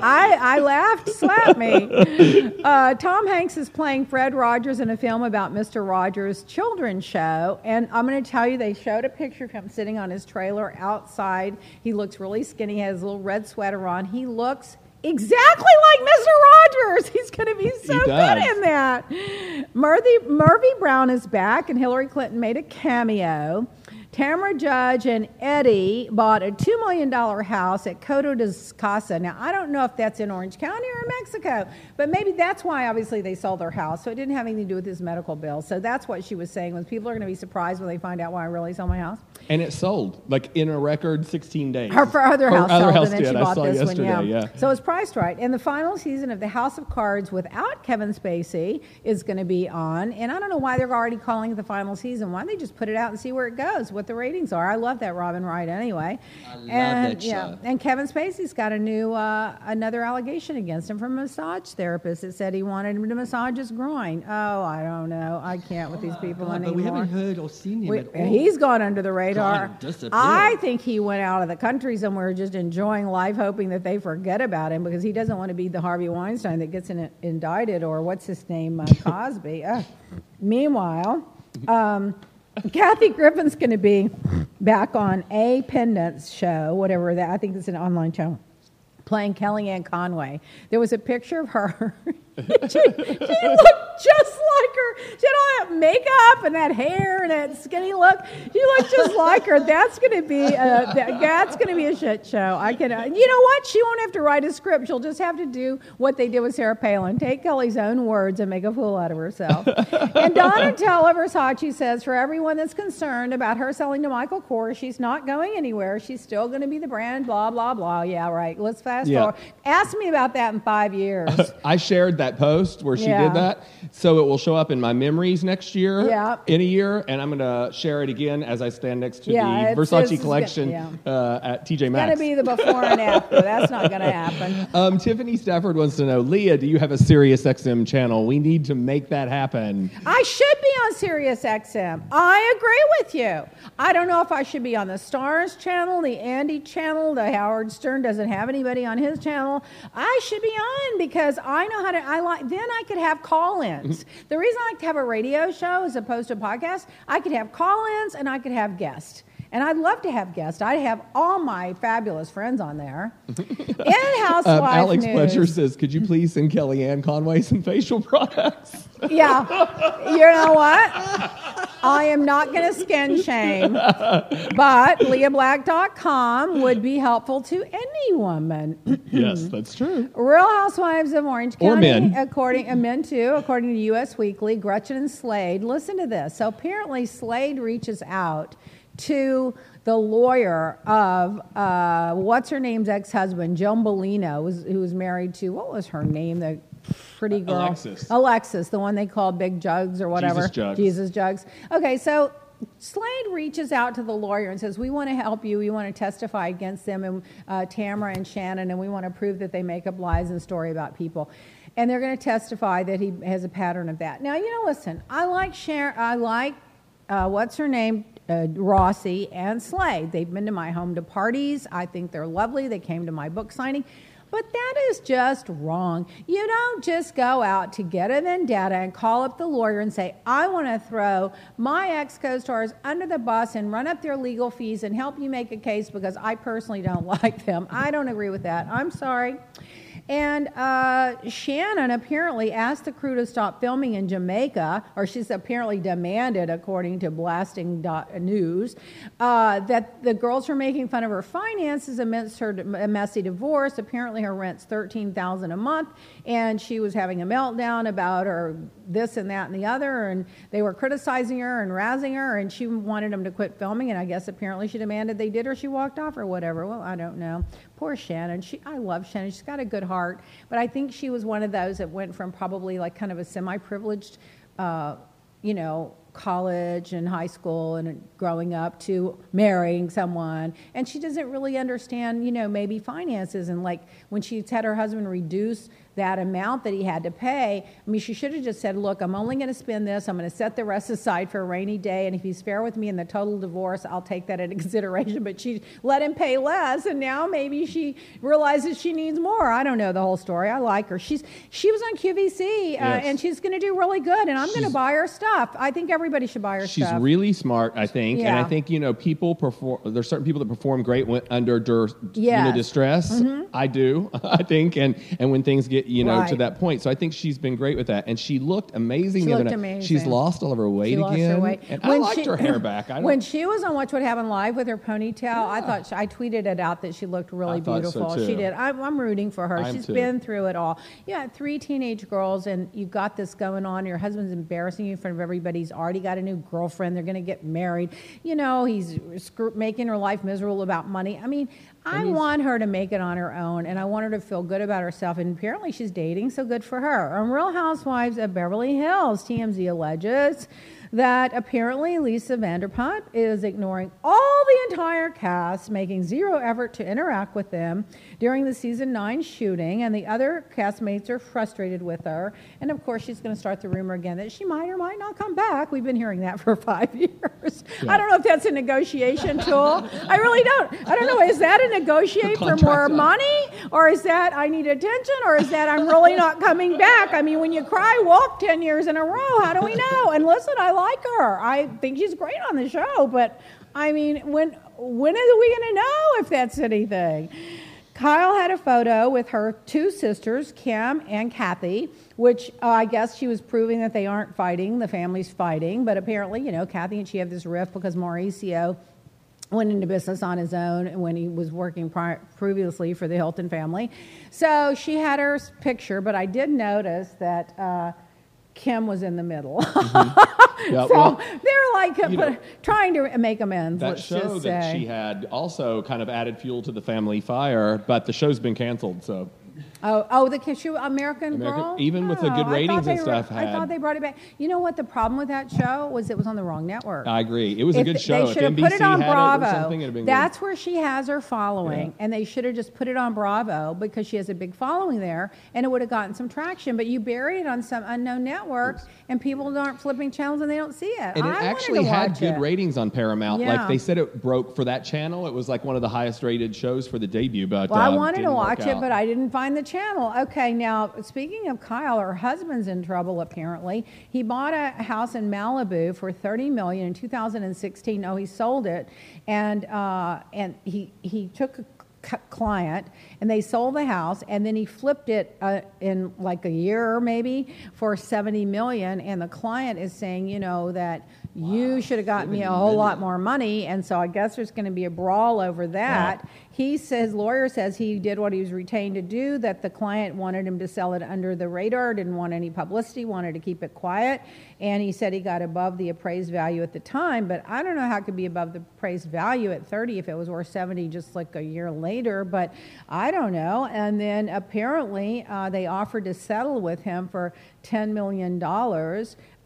I, I laughed, slap me. Uh, Tom Hanks is playing Fred Rogers in a film about Mr. Rogers' children's show. And I'm going to tell you, they showed a picture of him sitting on his trailer outside. He looks really skinny, he has a little red sweater on. He looks exactly like Mr. Rogers. He's going to be so good in that. Murphy, Murphy Brown is back, and Hillary Clinton made a cameo. Tamra Judge and Eddie bought a $2 million house at Coto de Caza. Now, I don't know if that's in Orange County or in Mexico, but maybe that's why, obviously, they sold their house. So it didn't have anything to do with his medical bill. So that's what she was saying, was people are going to be surprised when they find out why I really sold my house. and it sold like in a record 16 days. Her for other Her house other sold, house and then did. she I bought saw this yesterday, one. yeah. So it's priced right. And the final season of The House of Cards without Kevin Spacey is going to be on. And I don't know why they're already calling it the final season. Why don't they just put it out and see where it goes, what the ratings are? I love that Robin Wright anyway. I love and that yeah, and Kevin Spacey's got a new uh, another allegation against him from a massage therapist that said he wanted him to massage his groin. Oh, I don't know. I can't with these people God, anymore. but we haven't heard or seen him We- at all. he's gone under the radar. I think he went out of the country somewhere just enjoying life, hoping that they forget about him because he doesn't want to be the Harvey Weinstein that gets in, indicted or what's his name, uh, Cosby. Uh, meanwhile, um, Kathy Griffin's going to be back on A Pendants show, whatever that. I think it's an online show. Playing Kellyanne Conway. There was a picture of her. she, she looked just like her. She had all that makeup and that hair and that skinny look. She looked just like her. That's going to be a, that, that's going to be a shit show. I can. Uh, you know what? She won't have to write a script. She'll just have to do what they did with Sarah Palin. Take Kelly's own words and make a fool out of herself. and Donatella Versace she says, for everyone that's concerned about her selling to Michael Kors, she's not going anywhere. She's still going to be the brand. Blah blah blah. Yeah, right. Let's fast Yeah. forward. Ask me about that in five years. I shared that post where she Yeah. did that, so it will show up in my memories next year. Yeah. In a year, and I'm going to share it again as I stand next to Yeah, the it's- Versace is collection good, uh, at TJ Maxx. It's Going to be the before and after. That's not going to happen. um, Tiffany Stafford wants to know, Leah, do you have a Sirius XM channel? We need to make that happen. I should be on Sirius XM. I agree with you. I don't know if I should be on the Stars channel, the Andy channel, the Howard Stern doesn't have anybody on his channel. I should be on because I know how to. I like. Then I could have call-ins. the reason I like to have a radio show as opposed to a podcast, I could have call-ins and I could have guests. And I'd love to have guests. I'd have all my fabulous friends on there. In Housewife Um, Alex news, Fletcher says, could you please send Kellyanne Conway some facial products? Yeah. You know what? I am not going to skin shame, but leahblack.com would be helpful to any woman. yes, that's true. Real Housewives of Orange County, Or men. according and men too, according to U.S. Weekly, Gretchen and Slade. Listen to this. So apparently, Slade reaches out to the lawyer of uh, what's her name's ex-husband, Joan Bellino, who was married to what was her name, the pretty girl, Alexis. Alexis, the one they call Big Jugs or whatever, Jesus Jugs. Jesus Jugs. Okay, so Slade reaches out to the lawyer and says, We want to help you. We want to testify against them, and uh, Tamra and Shannon, and we want to prove that they make up lies and story about people. And they're going to testify that he has a pattern of that. Now, you know, listen, I like Sharon, I like, uh, what's her name? Uh, Rossi and Slade. They've been to my home to parties. I think they're lovely. They came to my book signing. But that is just wrong. You don't just go out to get a vendetta and call up the lawyer and say, I want to throw my ex co stars under the bus and run up their legal fees and help you make a case because I personally don't like them. I don't agree with that. I'm sorry. And uh, Shannon apparently asked the crew to stop filming in Jamaica, or she's apparently demanded, according to Blasting News, uh, that the girls were making fun of her finances amidst her messy divorce. Apparently, her rent's thirteen thousand a month, and she was having a meltdown about her this and that and the other, and they were criticizing her and razzing her, and she wanted them to quit filming. And I guess apparently she demanded they did, or she walked off, or whatever. Well, I don't know. Poor Shannon. She, I love Shannon. She's got a good heart, but I think she was one of those that went from probably like kind of a semi-privileged, uh, you know, college and high school and growing up to marrying someone and she doesn't really understand you know maybe finances and like when she's had her husband reduce that amount that he had to pay. I mean, she should have just said, Look, I'm only going to spend this. I'm going to set the rest aside for a rainy day. And if he's fair with me in the total divorce, I'll take that into consideration. But she let him pay less. And now maybe she realizes she needs more. I don't know the whole story. I like her. She's, she was on QVC uh, yes. and she's going to do really good. And I'm going to buy her stuff. I think everybody should buy her she's stuff. She's really smart, I think. Yeah. And I think, you know, people perform, there's certain people that perform great when, under dur, yes. you know, distress. Mm-hmm. I do, I think. And, and when things get, you know, right. to that point. So I think she's been great with that, and she looked amazing. She looked amazing. She's lost all of her weight she again. Lost her weight. And when I liked she, her hair back. when she was on Watch What Happened Live with her ponytail, yeah. I thought she, I tweeted it out that she looked really beautiful. So she did. I'm, I'm rooting for her. I'm she's too. been through it all. Yeah, three teenage girls, and you've got this going on. Your husband's embarrassing you in front of everybody. He's already got a new girlfriend. They're going to get married. You know, he's making her life miserable about money. I mean, I want her to make it on her own, and I want her to feel good about herself. And apparently, she's dating, so good for her. On Real Housewives of Beverly Hills, TMZ alleges that apparently Lisa Vanderpump is ignoring all the entire cast, making zero effort to interact with them during the season nine shooting, and the other castmates are frustrated with her. And of course, she's going to start the rumor again that she might or might not come back. We've been hearing that for five years. Yeah. I don't know if that's a negotiation tool. I really don't. I don't know. Is that a negotiate for more money, or is that I need attention, or is that I'm really not coming back? I mean, when you cry wolf ten years in a row, how do we know? And listen, I like her. I think she's great on the show, but I mean, when when are we going to know if that's anything? Kyle had a photo with her two sisters, Kim and Kathy, which uh, I guess she was proving that they aren't fighting, the family's fighting. But apparently, you know, Kathy and she have this rift because Mauricio went into business on his own when he was working pri- previously for the Hilton family. So she had her picture, but I did notice that. Uh, Kim was in the middle. Mm-hmm. Yeah, so well, they're like know, trying to make amends. That show that she had also kind of added fuel to the family fire, but the show's been canceled. So Oh, oh, the show American, American Girl. Even with the good ratings and stuff, I thought they brought it back. You know what the problem with that show was? It was on the wrong network. I agree. It was if a good show. They should have put it on Bravo. It That's good. where she has her following, and they should have just put it on Bravo because she has a big following there, and it would have gotten some traction. But you bury it on some unknown network, and people aren't flipping channels and they don't see it. And it I actually had good it. ratings on Paramount. Yeah. Like they said, it broke for that channel. It was like one of the highest rated shows for the debut. But well, uh, I wanted to watch it, but I didn't find the channel. Okay. Now speaking of Kyle, her husband's in trouble apparently. He bought a house in Malibu for 30 million in 2016. Oh, he sold it, and uh, and he he took a client and they sold the house and then he flipped it uh, in like a year maybe for 70 million and the client is saying you know that. You should have gotten me a whole lot more money and so i guess there's going to be a brawl over that wow. He says, lawyer says he did what he was retained to do, that the client wanted him to sell it under the radar, didn't want any publicity, wanted to keep it quiet. And he said he got above the appraised value at the time, but I don't know how it could be above the appraised value at 30 if it was worth 70 just like a year later, but I don't know. And then apparently uh, they offered to settle with him for $10 million.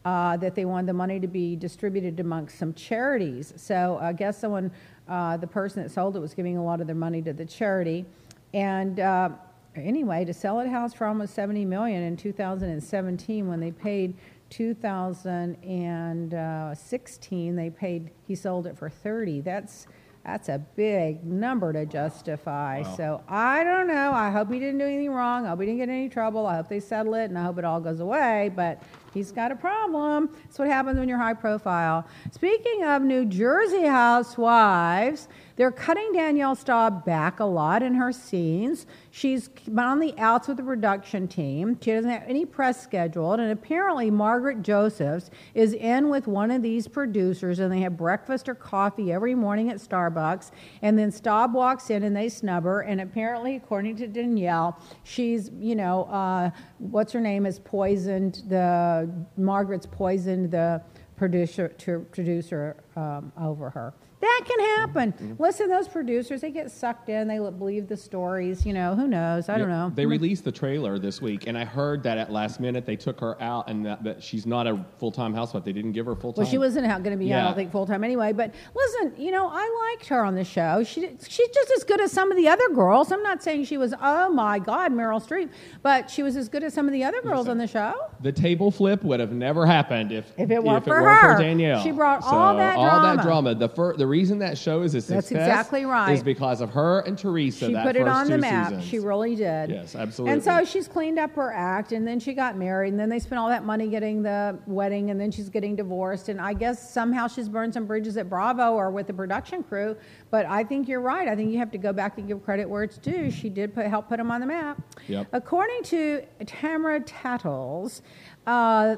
Uh, that they wanted the money to be distributed amongst some charities. So I guess someone, uh, the person that sold it, was giving a lot of their money to the charity. And uh, anyway, to sell a house for almost 70 million in 2017, when they paid 2016, they paid. He sold it for 30. That's that's a big number to justify. So I don't know. I hope he didn't do anything wrong. I hope he didn't get in any trouble. I hope they settle it, and I hope it all goes away. But he's got a problem. That's what happens when you're high profile. Speaking of New Jersey housewives, they're cutting Danielle Staub back a lot in her scenes. She's on the outs with the production team. She doesn't have any press scheduled. And apparently, Margaret Josephs is in with one of these producers, and they have breakfast or coffee every morning at Starbucks. And then Staub walks in and they snub her. And apparently, according to Danielle, she's, you know, uh, what's her name has poisoned the, Margaret's poisoned the producer, to, producer um, over her. That can happen. Mm-hmm. Listen, those producers, they get sucked in. They believe the stories. You know, who knows? I don't know. They released the trailer this week, and I heard that at last minute they took her out, and that, that she's not a full time housewife. They didn't give her full time. Well, she wasn't going to be, I don't think, full time anyway. But listen, you know, I liked her on the show. She, she's just as good as some of the other girls. I'm not saying she was, oh my God, Meryl Streep, but she was as good as some of the other girls on the show. The table flip would have never happened if If it weren't for weren't her. Danielle. She brought So, all that drama. all that drama. The fir- the reason that show is a That's success exactly right. is because of her and Teresa. She put it on the map. seasons. She really did. Yes, absolutely. And so she's cleaned up her act, and then she got married, and then they spent all that money getting the wedding, and then she's getting divorced. And I guess somehow she's burned some bridges at Bravo or with the production crew. But I think you're right. I think you have to go back and give credit where it's due. She did put, help put them on the map. Yep. According to Tamara Tattles, uh,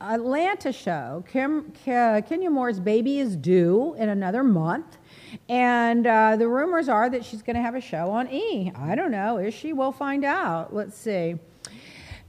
Atlanta show, Kim, Ke- Kenya Moore's baby is due in another month. And uh, the rumors are that she's going to have a show on E. I don't know. Is she? We'll find out. Let's see.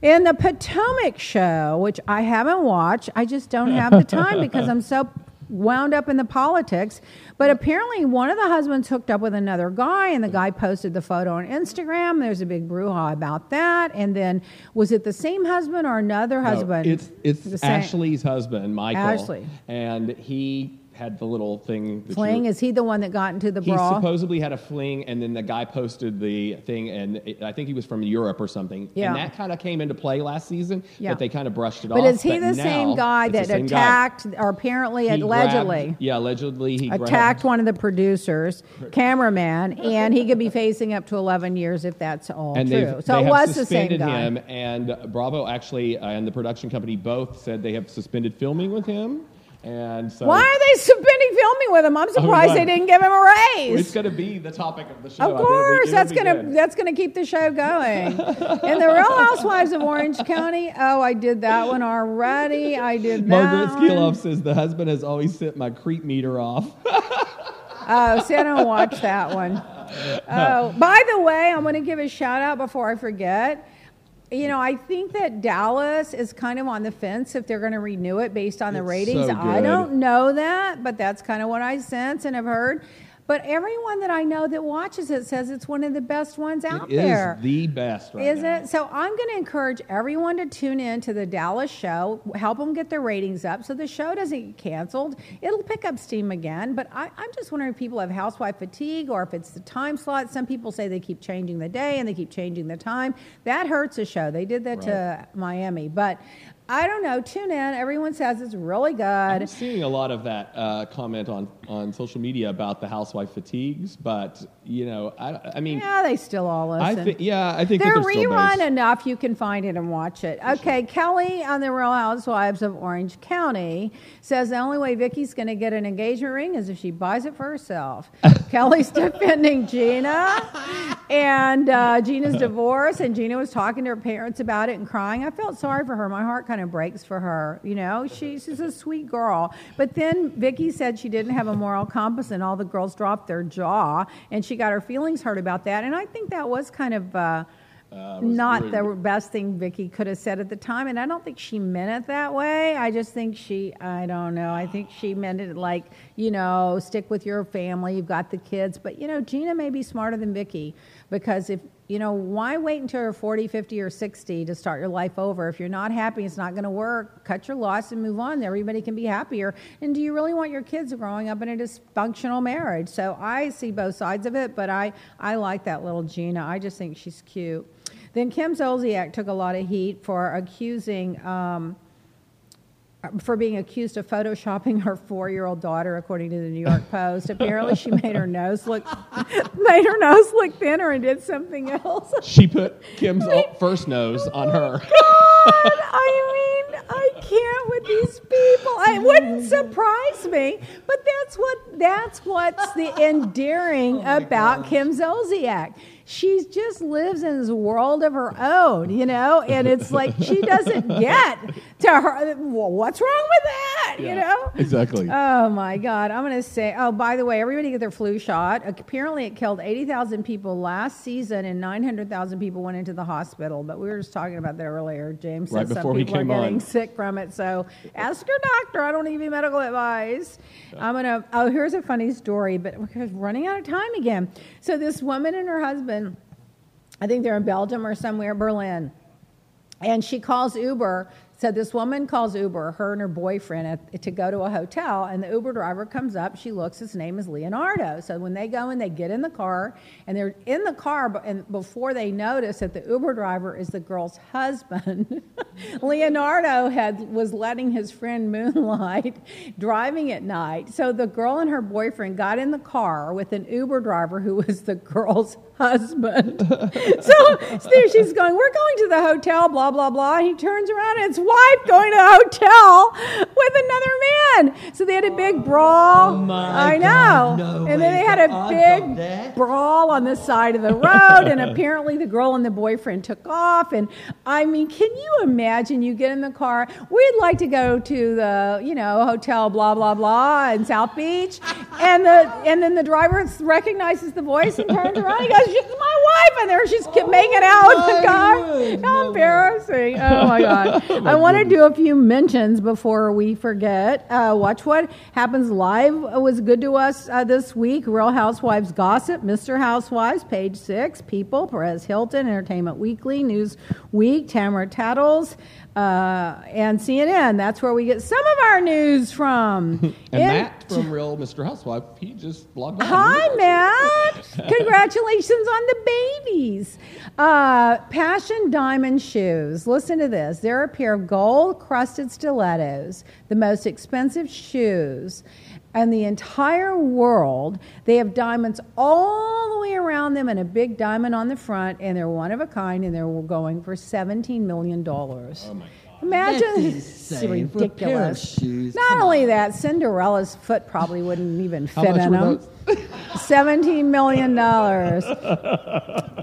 In the Potomac show, which I haven't watched, I just don't have the time because I'm so wound up in the politics. But apparently, one of the husbands hooked up with another guy, and the guy posted the photo on Instagram. There's a big brouhaha about that. And then, was it the same husband or another No, husband? it's it's same- Ashley's husband, Michael. Ashley. And he had the little thing. that Fling, is he the one that got into the He brawl? supposedly had a fling, and then the guy posted the thing, and it, I think he was from Europe or something. Yeah. And that kind of came into play last season, Yeah. but they kind of brushed it off. but is he the same guy that same guy. attacked, or apparently, He allegedly? grabbed- yeah, allegedly he attacked grabbed, one of the producers, cameraman, and he could be facing up to 11 years if that's all and true. So it was the same suspended guy. him, and Bravo actually uh, and the production company both said they have suspended filming with him, and so Why are they suspending filming with him? I'm oh, surprised no. they didn't give him a raise. it's going to be the topic of the show. Of think it'll be- course, it'll that's gonna that's gonna keep the show going. and the Real Housewives of Orange County. Oh, I did that one already. I did that. Margaret. Skiloff says the husband has always sent my creep meter off. Oh, see, I don't watch that one. Oh, by the way, I'm going to give a shout out before I forget. You know, I think that Dallas is kind of on the fence if they're going to renew it based on the It's ratings. so I don't know that, but that's kind of what I sense and have heard. But everyone that I know that watches it says it's one of the best ones out It is there. the best right Is now. it? So I'm going to encourage everyone to tune in to the Dallas show, help them get their ratings up so the show doesn't get canceled. It'll pick up steam again. But I, I'm just wondering if people have housewife fatigue or if it's the time slot. Some people say they keep changing the day and they keep changing the time. That hurts a show. They did that to Miami. But I don't know. Tune in. Everyone says it's really good. I'm seeing a lot of that uh, comment on, on social media about the housewife fatigues, but you know, I, I mean, Yeah, they still all listen. I think yeah, I think They're they're rerun enough. You can find it and watch it. Okay, Kelly on the Real Housewives of Orange County says the only way Vicky's going to get an engagement ring is if she buys it for herself. Kelly's defending Gina, and uh, Gina's divorce, and Gina was talking to her parents about it and crying. I felt sorry for her. My heart kind of breaks for her. You know, she, she's a sweet girl. But then Vicky said she didn't have a moral compass, and all the girls dropped their jaw, and she got her feelings hurt about that. And I think that was kind of. Uh, not the best thing Vicky could have said at the time, and I don't think she meant it that way. I just think she, I don't know, I think she meant it like, you know, stick with your family, you've got the kids. But you know, Gina may be smarter than Vicky because if You know, why wait until you're 40, 50, or 60 to start your life over? If you're not happy, it's not going to work. Cut your loss and move on. Everybody can be happier. And do you really want your kids growing up in a dysfunctional marriage? So I see both sides of it, but I, I like that little Gina. I just think she's cute. Then Kim Zolciak took a lot of heat for accusing. Um, for being accused of photoshopping her four-year-old daughter, according to the New York Post. Apparently, she made her nose look made her nose look thinner and did something else. She put Kim's first nose on her. God, I mean, I can't with these people. It wouldn't surprise me, but that's what that's what's the endearing Oh about Kim Zolciak. She just lives in this world of her own, you know, and it's like she doesn't get to her. Well, what's wrong with that, you know? Exactly. Oh my God! I'm going to say. Oh, by the way, everybody get their flu shot. Apparently, it killed 80,000 people last season, and 900,000 people went into the hospital. But we were just talking about that earlier. James Right said some people are getting on. sick from it. So ask your doctor. I don't give you medical advice. I'm gonna. Oh, here's a funny story, but we're running out of time again. So this woman and her husband, I think they're in Belgium or somewhere, Berlin and she calls Uber. So this woman calls Uber, her and her boyfriend, to go to a hotel, and the Uber driver comes up. She looks. His name is Leonardo. So when they go and they get in the car, and they're in the car, but and before they notice that the Uber driver is the girl's husband, Leonardo had was letting his friend Moonlight driving at night. So the girl and her boyfriend got in the car with an Uber driver who was the girl's husband. so, so she's going, We're going to the hotel, blah, blah, blah. He turns around and his wife going to a hotel with another man. So they had a big brawl. Oh, my I know. God, no and then they had The a big brawl on the side of the road. and apparently the girl and the boyfriend took off. And I mean, can you imagine you get in the car? We'd like to go to the, you know, hotel, blah, blah, blah, in South Beach. And the and then the driver recognizes the voice and turns around. He goes, "She's my wife," and there she's making it out with the my guy. word, How no way. embarrassing! Oh my god! I want to do a few mentions before we forget. Uh, Watch what happens live was good to us uh, this week. Real Housewives gossip, Mr. Housewives, page six. People, Perez Hilton, Entertainment Weekly, Newsweek, Tamara Tattles. Uh, and CNN. That's where we get some of our news from. And Matt from Real Mr. Housewife, he just logged on. Hi, Matt. Congratulations on the babies. Uh, Passion Diamond Shoes. Listen to this. They're a pair of gold crusted stilettos, the most expensive shoes in the entire world. They have diamonds all the way around them and a big diamond on the front, and they're one of a kind, and they're going for $17 million. Oh, my God. Imagine That's it's insane. For a ridiculous. shoes, Not come only on. that, Cinderella's foot probably wouldn't even How fit much in them. those? $17 million.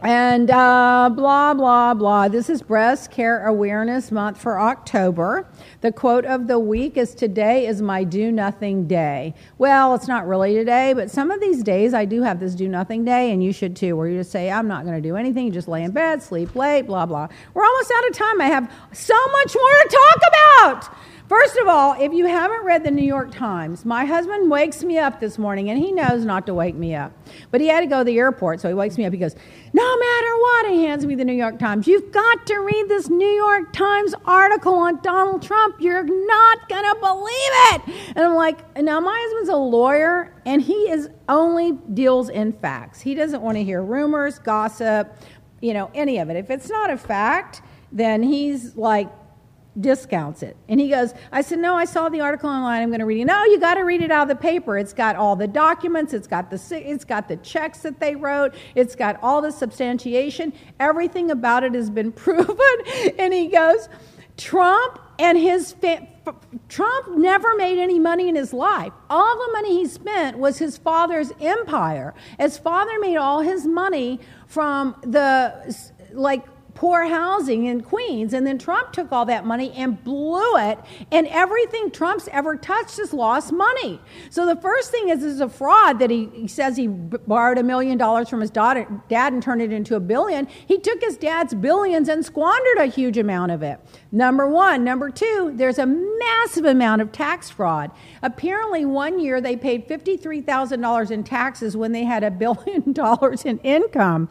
and uh, blah, blah, blah. This is Breast Care Awareness Month for October. The quote of the week is Today is my do nothing day. Well, it's not really today, but some of these days I do have this do nothing day, and you should too, where you just say, I'm not going to do anything. You just lay in bed, sleep late, blah, blah. We're almost out of time. I have so much more to talk about. First of all, if you haven't read the New York Times, my husband wakes me up this morning and he knows not to wake me up. But he had to go to the airport, so he wakes me up. He goes, No matter what, he hands me the New York Times. You've got to read this New York Times article on Donald Trump. You're not going to believe it. And I'm like, Now, my husband's a lawyer and he is only deals in facts. He doesn't want to hear rumors, gossip, you know, any of it. If it's not a fact, then he's like, discounts it. And he goes, I said, No, I saw the article online. I'm going to read it. No, you got to read it out of the paper. It's got all the documents, it's got the it's got the checks that they wrote, it's got all the substantiation. Everything about it has been proven. And he goes, Trump and his fa- Trump never made any money in his life. All the money he spent was his father's empire. His father made all his money from the like poor housing in Queens. And then Trump took all that money and blew it. And everything Trump's ever touched has lost money. So the first thing is, is a fraud that he, he says he borrowed a million dollars from his daughter, dad and turned it into a billion. He took his dad's billions and squandered a huge amount of it. Number one. Number two, there's a massive amount of tax fraud. Apparently, one year they paid $53,000 in taxes when they had a billion dollars in income.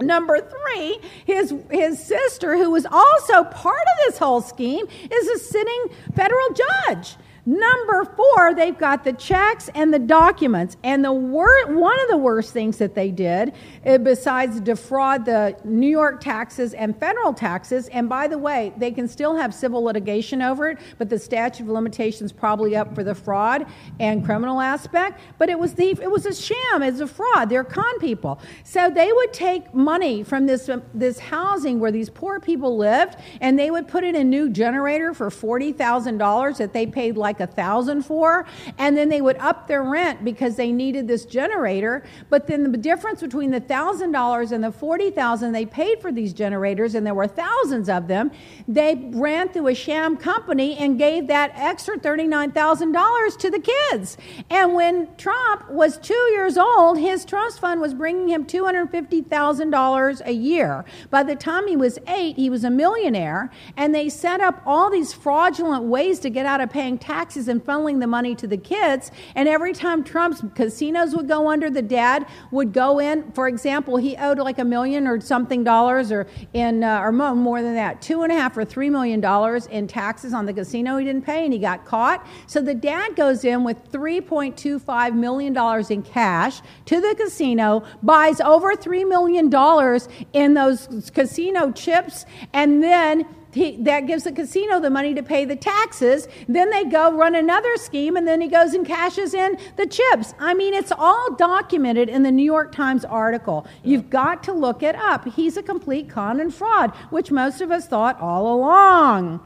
Number three, his, his sister, who was also part of this whole scheme, is a sitting federal judge. Number four, they've got the checks and the documents. And the wor- one of the worst things that they did, uh, besides defraud the New York taxes and federal taxes, and by the way, they can still have civil litigation over it, but the statute of limitations probably up for the fraud and criminal aspect. But it was the it was a sham, it's a fraud. They're con people. So they would take money from this um, this housing where these poor people lived, and they would put in a new generator for forty thousand dollars that they paid like like a thousand for, and then they would up their rent because they needed this generator. But then the difference between the thousand dollars and the forty thousand they paid for these generators, and there were thousands of them, they ran through a sham company and gave that extra thirty-nine thousand dollars to the kids. And when Trump was two years old, his trust fund was bringing him two hundred fifty thousand dollars a year. By the time he was eight, he was a millionaire, and they set up all these fraudulent ways to get out of paying taxes taxes and funneling the money to the kids. And every time Trump's casinos would go under, the dad would go in. For example, he owed like a million or something dollars, or in uh, or more than that, two and a half or three million dollars in taxes on the casino he didn't pay, and he got caught. So the dad goes in with 3.25 million dollars in cash to the casino, buys over three million dollars in those casino chips, and then he, that gives the casino the money to pay the taxes. Then they go run another scheme, and then he goes and cashes in the chips. I mean, it's all documented in the New York Times article. You've got to look it up. He's a complete con and fraud, which most of us thought all along.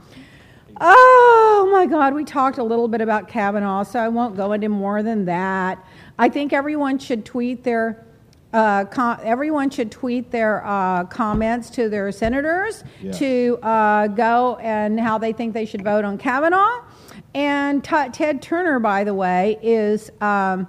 Oh my God, we talked a little bit about Kavanaugh, so I won't go into more than that. I think everyone should tweet their uh, com- everyone should tweet their uh, comments to their senators to uh, go and how they think they should vote on Kavanaugh. And t- Ted Turner, by the way, is. Um,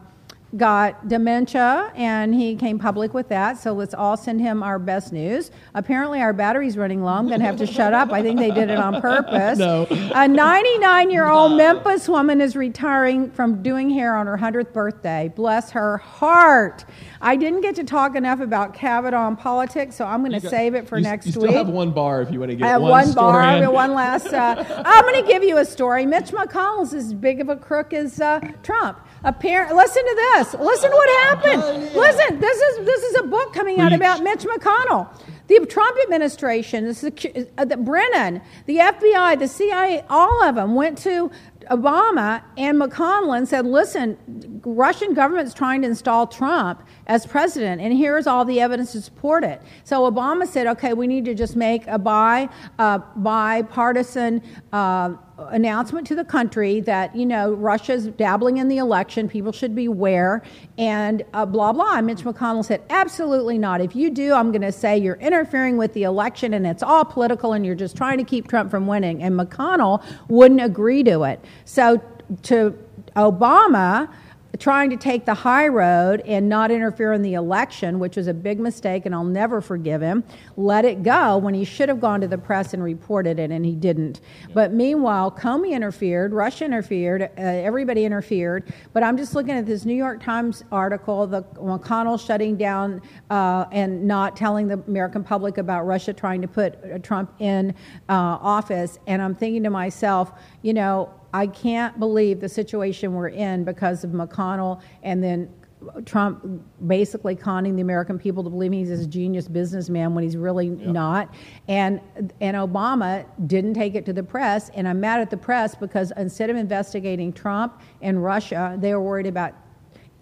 got dementia and he came public with that. So let's all send him our best news. Apparently, our battery's running low. I'm going to have to shut up. I think they did it on purpose. No. A 99 year old Memphis woman is retiring from doing hair on her 100th birthday. Bless her heart. I didn't get to talk enough about Kavanaugh and politics, so I'm going to save it for you, next week. you still week. have one bar if you want to get I have one, one, bar, in. one last. Uh, I'm going to give you a story. Mitch McConnell's as big of a crook as uh, Trump. Apparent. Listen to this. Listen to what happened. Listen. This is this is a book coming out about Mitch McConnell. The Trump administration, the, secu- uh, the Brennan, the FBI, the CIA, all of them went to Obama and McConnell and said, "Listen, Russian government's trying to install Trump as president, and here's all the evidence to support it." So Obama said, "Okay, we need to just make a bi, uh, bipartisan." Uh, announcement to the country that you know Russia's dabbling in the election. People should be aware, and uh, blah blah. And Mitch McConnell said, "Absolutely not. If you do, I'm going to say you're interfering with the election, and it's all political, and you're just trying to keep Trump from winning." And McConnell wouldn't agree to it. So to Obama trying to take the high road and not interfere in the election, which was a big mistake, and I'll never forgive him, let it go when he should have gone to the press and reported it, and he didn't. But meanwhile, Comey interfered, Russia interfered, uh, everybody interfered. But I'm just looking at this New York Times article, the McConnell shutting down uh, and not telling the American public about Russia trying to put uh, Trump in uh, office, and I'm thinking to myself, you know, I can't believe the situation we're in because of McConnell and then Trump basically conning the American people to believe he's this genius businessman when he's really not. And and Obama didn't take it to the press, and I'm mad at the press because instead of investigating Trump and Russia, they were worried about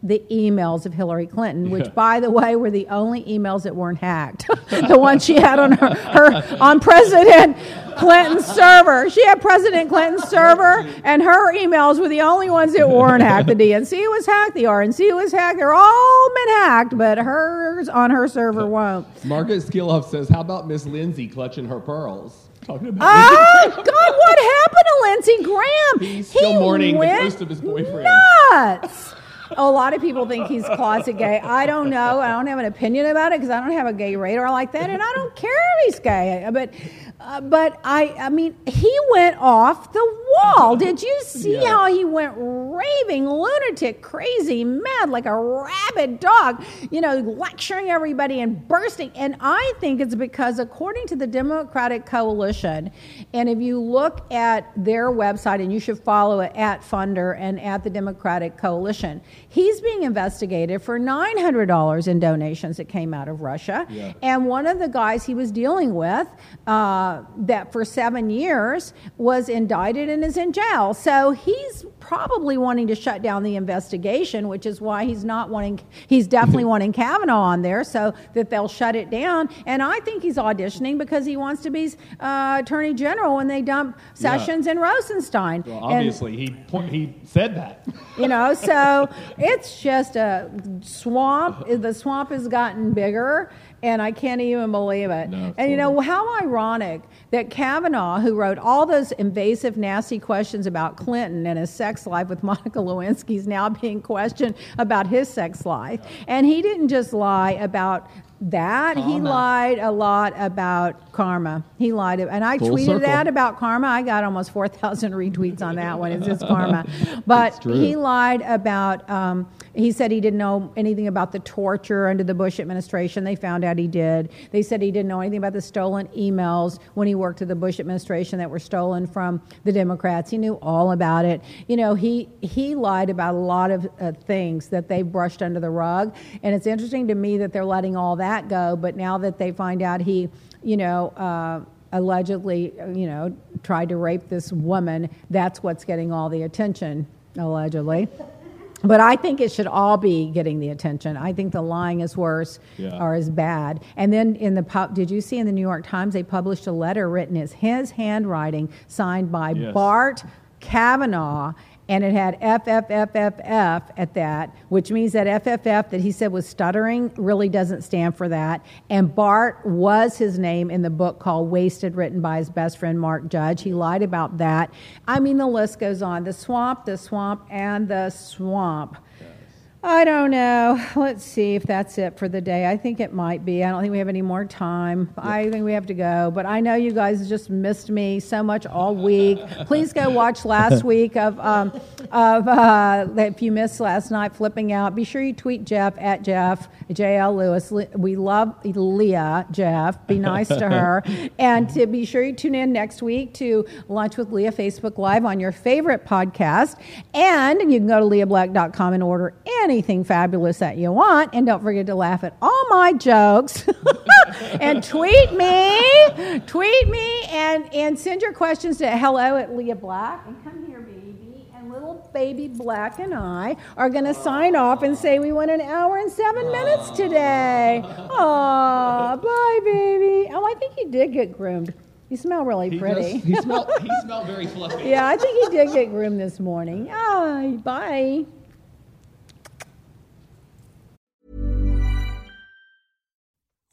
the emails of Hillary Clinton, which, Yeah. by the way, were the only emails that weren't hacked. the ones she had on her, her on President Clinton's server. She had President Clinton's server, and her emails were the only ones that weren't hacked. The DNC was hacked, the RNC was hacked. They're all been hacked, but hers on her server uh, won't. Margaret Skilloff says, "How about Miss Lindsey clutching her pearls?" Talking about Oh God! What happened to Lindsey Graham? He's still He mourning the ghost of his boyfriend. Nuts. A lot of people think he's closet gay. I don't know. I don't have an opinion about it because I don't have a gay radar like that, and I don't care if he's gay. But Uh, but I, I mean, he went off the wall. Did you see Yeah. how he went raving, lunatic, crazy, mad, like a rabid dog? You know, lecturing everybody and bursting. And I think it's because, according to the Democratic Coalition, and if you look at their website, and you should follow it at Funder and at the Democratic Coalition, he's being investigated for nine hundred dollars in donations that came out of Russia. Yeah. And one of the guys he was dealing with, uh, that for seven years was indicted and is in jail. So he's probably wanting to shut down the investigation, which is why he's not wanting, he's definitely wanting Kavanaugh on there so that they'll shut it down. And I think he's auditioning because he wants to be uh, Attorney General when they dump Sessions and Rosenstein. Well, And- obviously, he point, he said that. you know so it's just a swamp the swamp has gotten bigger and i can't even believe it. No, and you know how ironic that kavanaugh who wrote all those invasive nasty questions about clinton and his sex life with monica lewinsky is now being questioned about his sex life. And he didn't just lie about that. He lied a lot about karma. He lied and i Full tweeted circle. that about karma. I got almost 4000 retweets on that one. It's just karma. But he lied about um, he said he didn't know anything about the torture under the bush administration they found out he did they said he didn't know anything about the stolen emails when he worked at the bush administration that were stolen from the democrats he knew all about it you know he he lied about a lot of uh, things that they brushed under the rug and it's interesting to me that they're letting all that go but now that they find out he you know uh, allegedly, you know, tried to rape this woman. That's what's getting all the attention, allegedly. But I think it should all be getting the attention. I think the lying is worse Yeah. or is bad. And then in the pub, did you see in the New York Times they published a letter written as his handwriting, signed by Yes. Bart Kavanaugh, and it had FFFFF at that, which means that FFF that he said was stuttering really doesn't stand for that. And Bart was his name in the book called Wasted, written by his best friend Mark Judge. He lied about that. I mean, the list goes on. The swamp, the swamp, and the swamp. I don't know. Let's see if that's it for the day. I think it might be. I don't think we have any more time. I think we have to go. But I know you guys just missed me so much all week. Please go watch last week of um, of uh, if you missed last night, flipping out. Be sure you tweet Jeff at Jeff JL Lewis. We love Leah Jeff. Be nice to her, and to be sure you tune in next week to Lunch with Leah Facebook Live on your favorite podcast, and you can go to leahblack.com and order anything fabulous that you want, and don't forget to laugh at all my jokes, and tweet me, tweet me, and and send your questions to hello at Leah Black, and come here, baby. And little baby Black and I are going to sign off and say we went an hour and seven minutes today. Aw, bye, baby. Oh, I think you did get groomed. You smell really He, pretty. does- he, smelled, he smelled very fluffy. yeah, I think he did get groomed this morning. Aye, bye.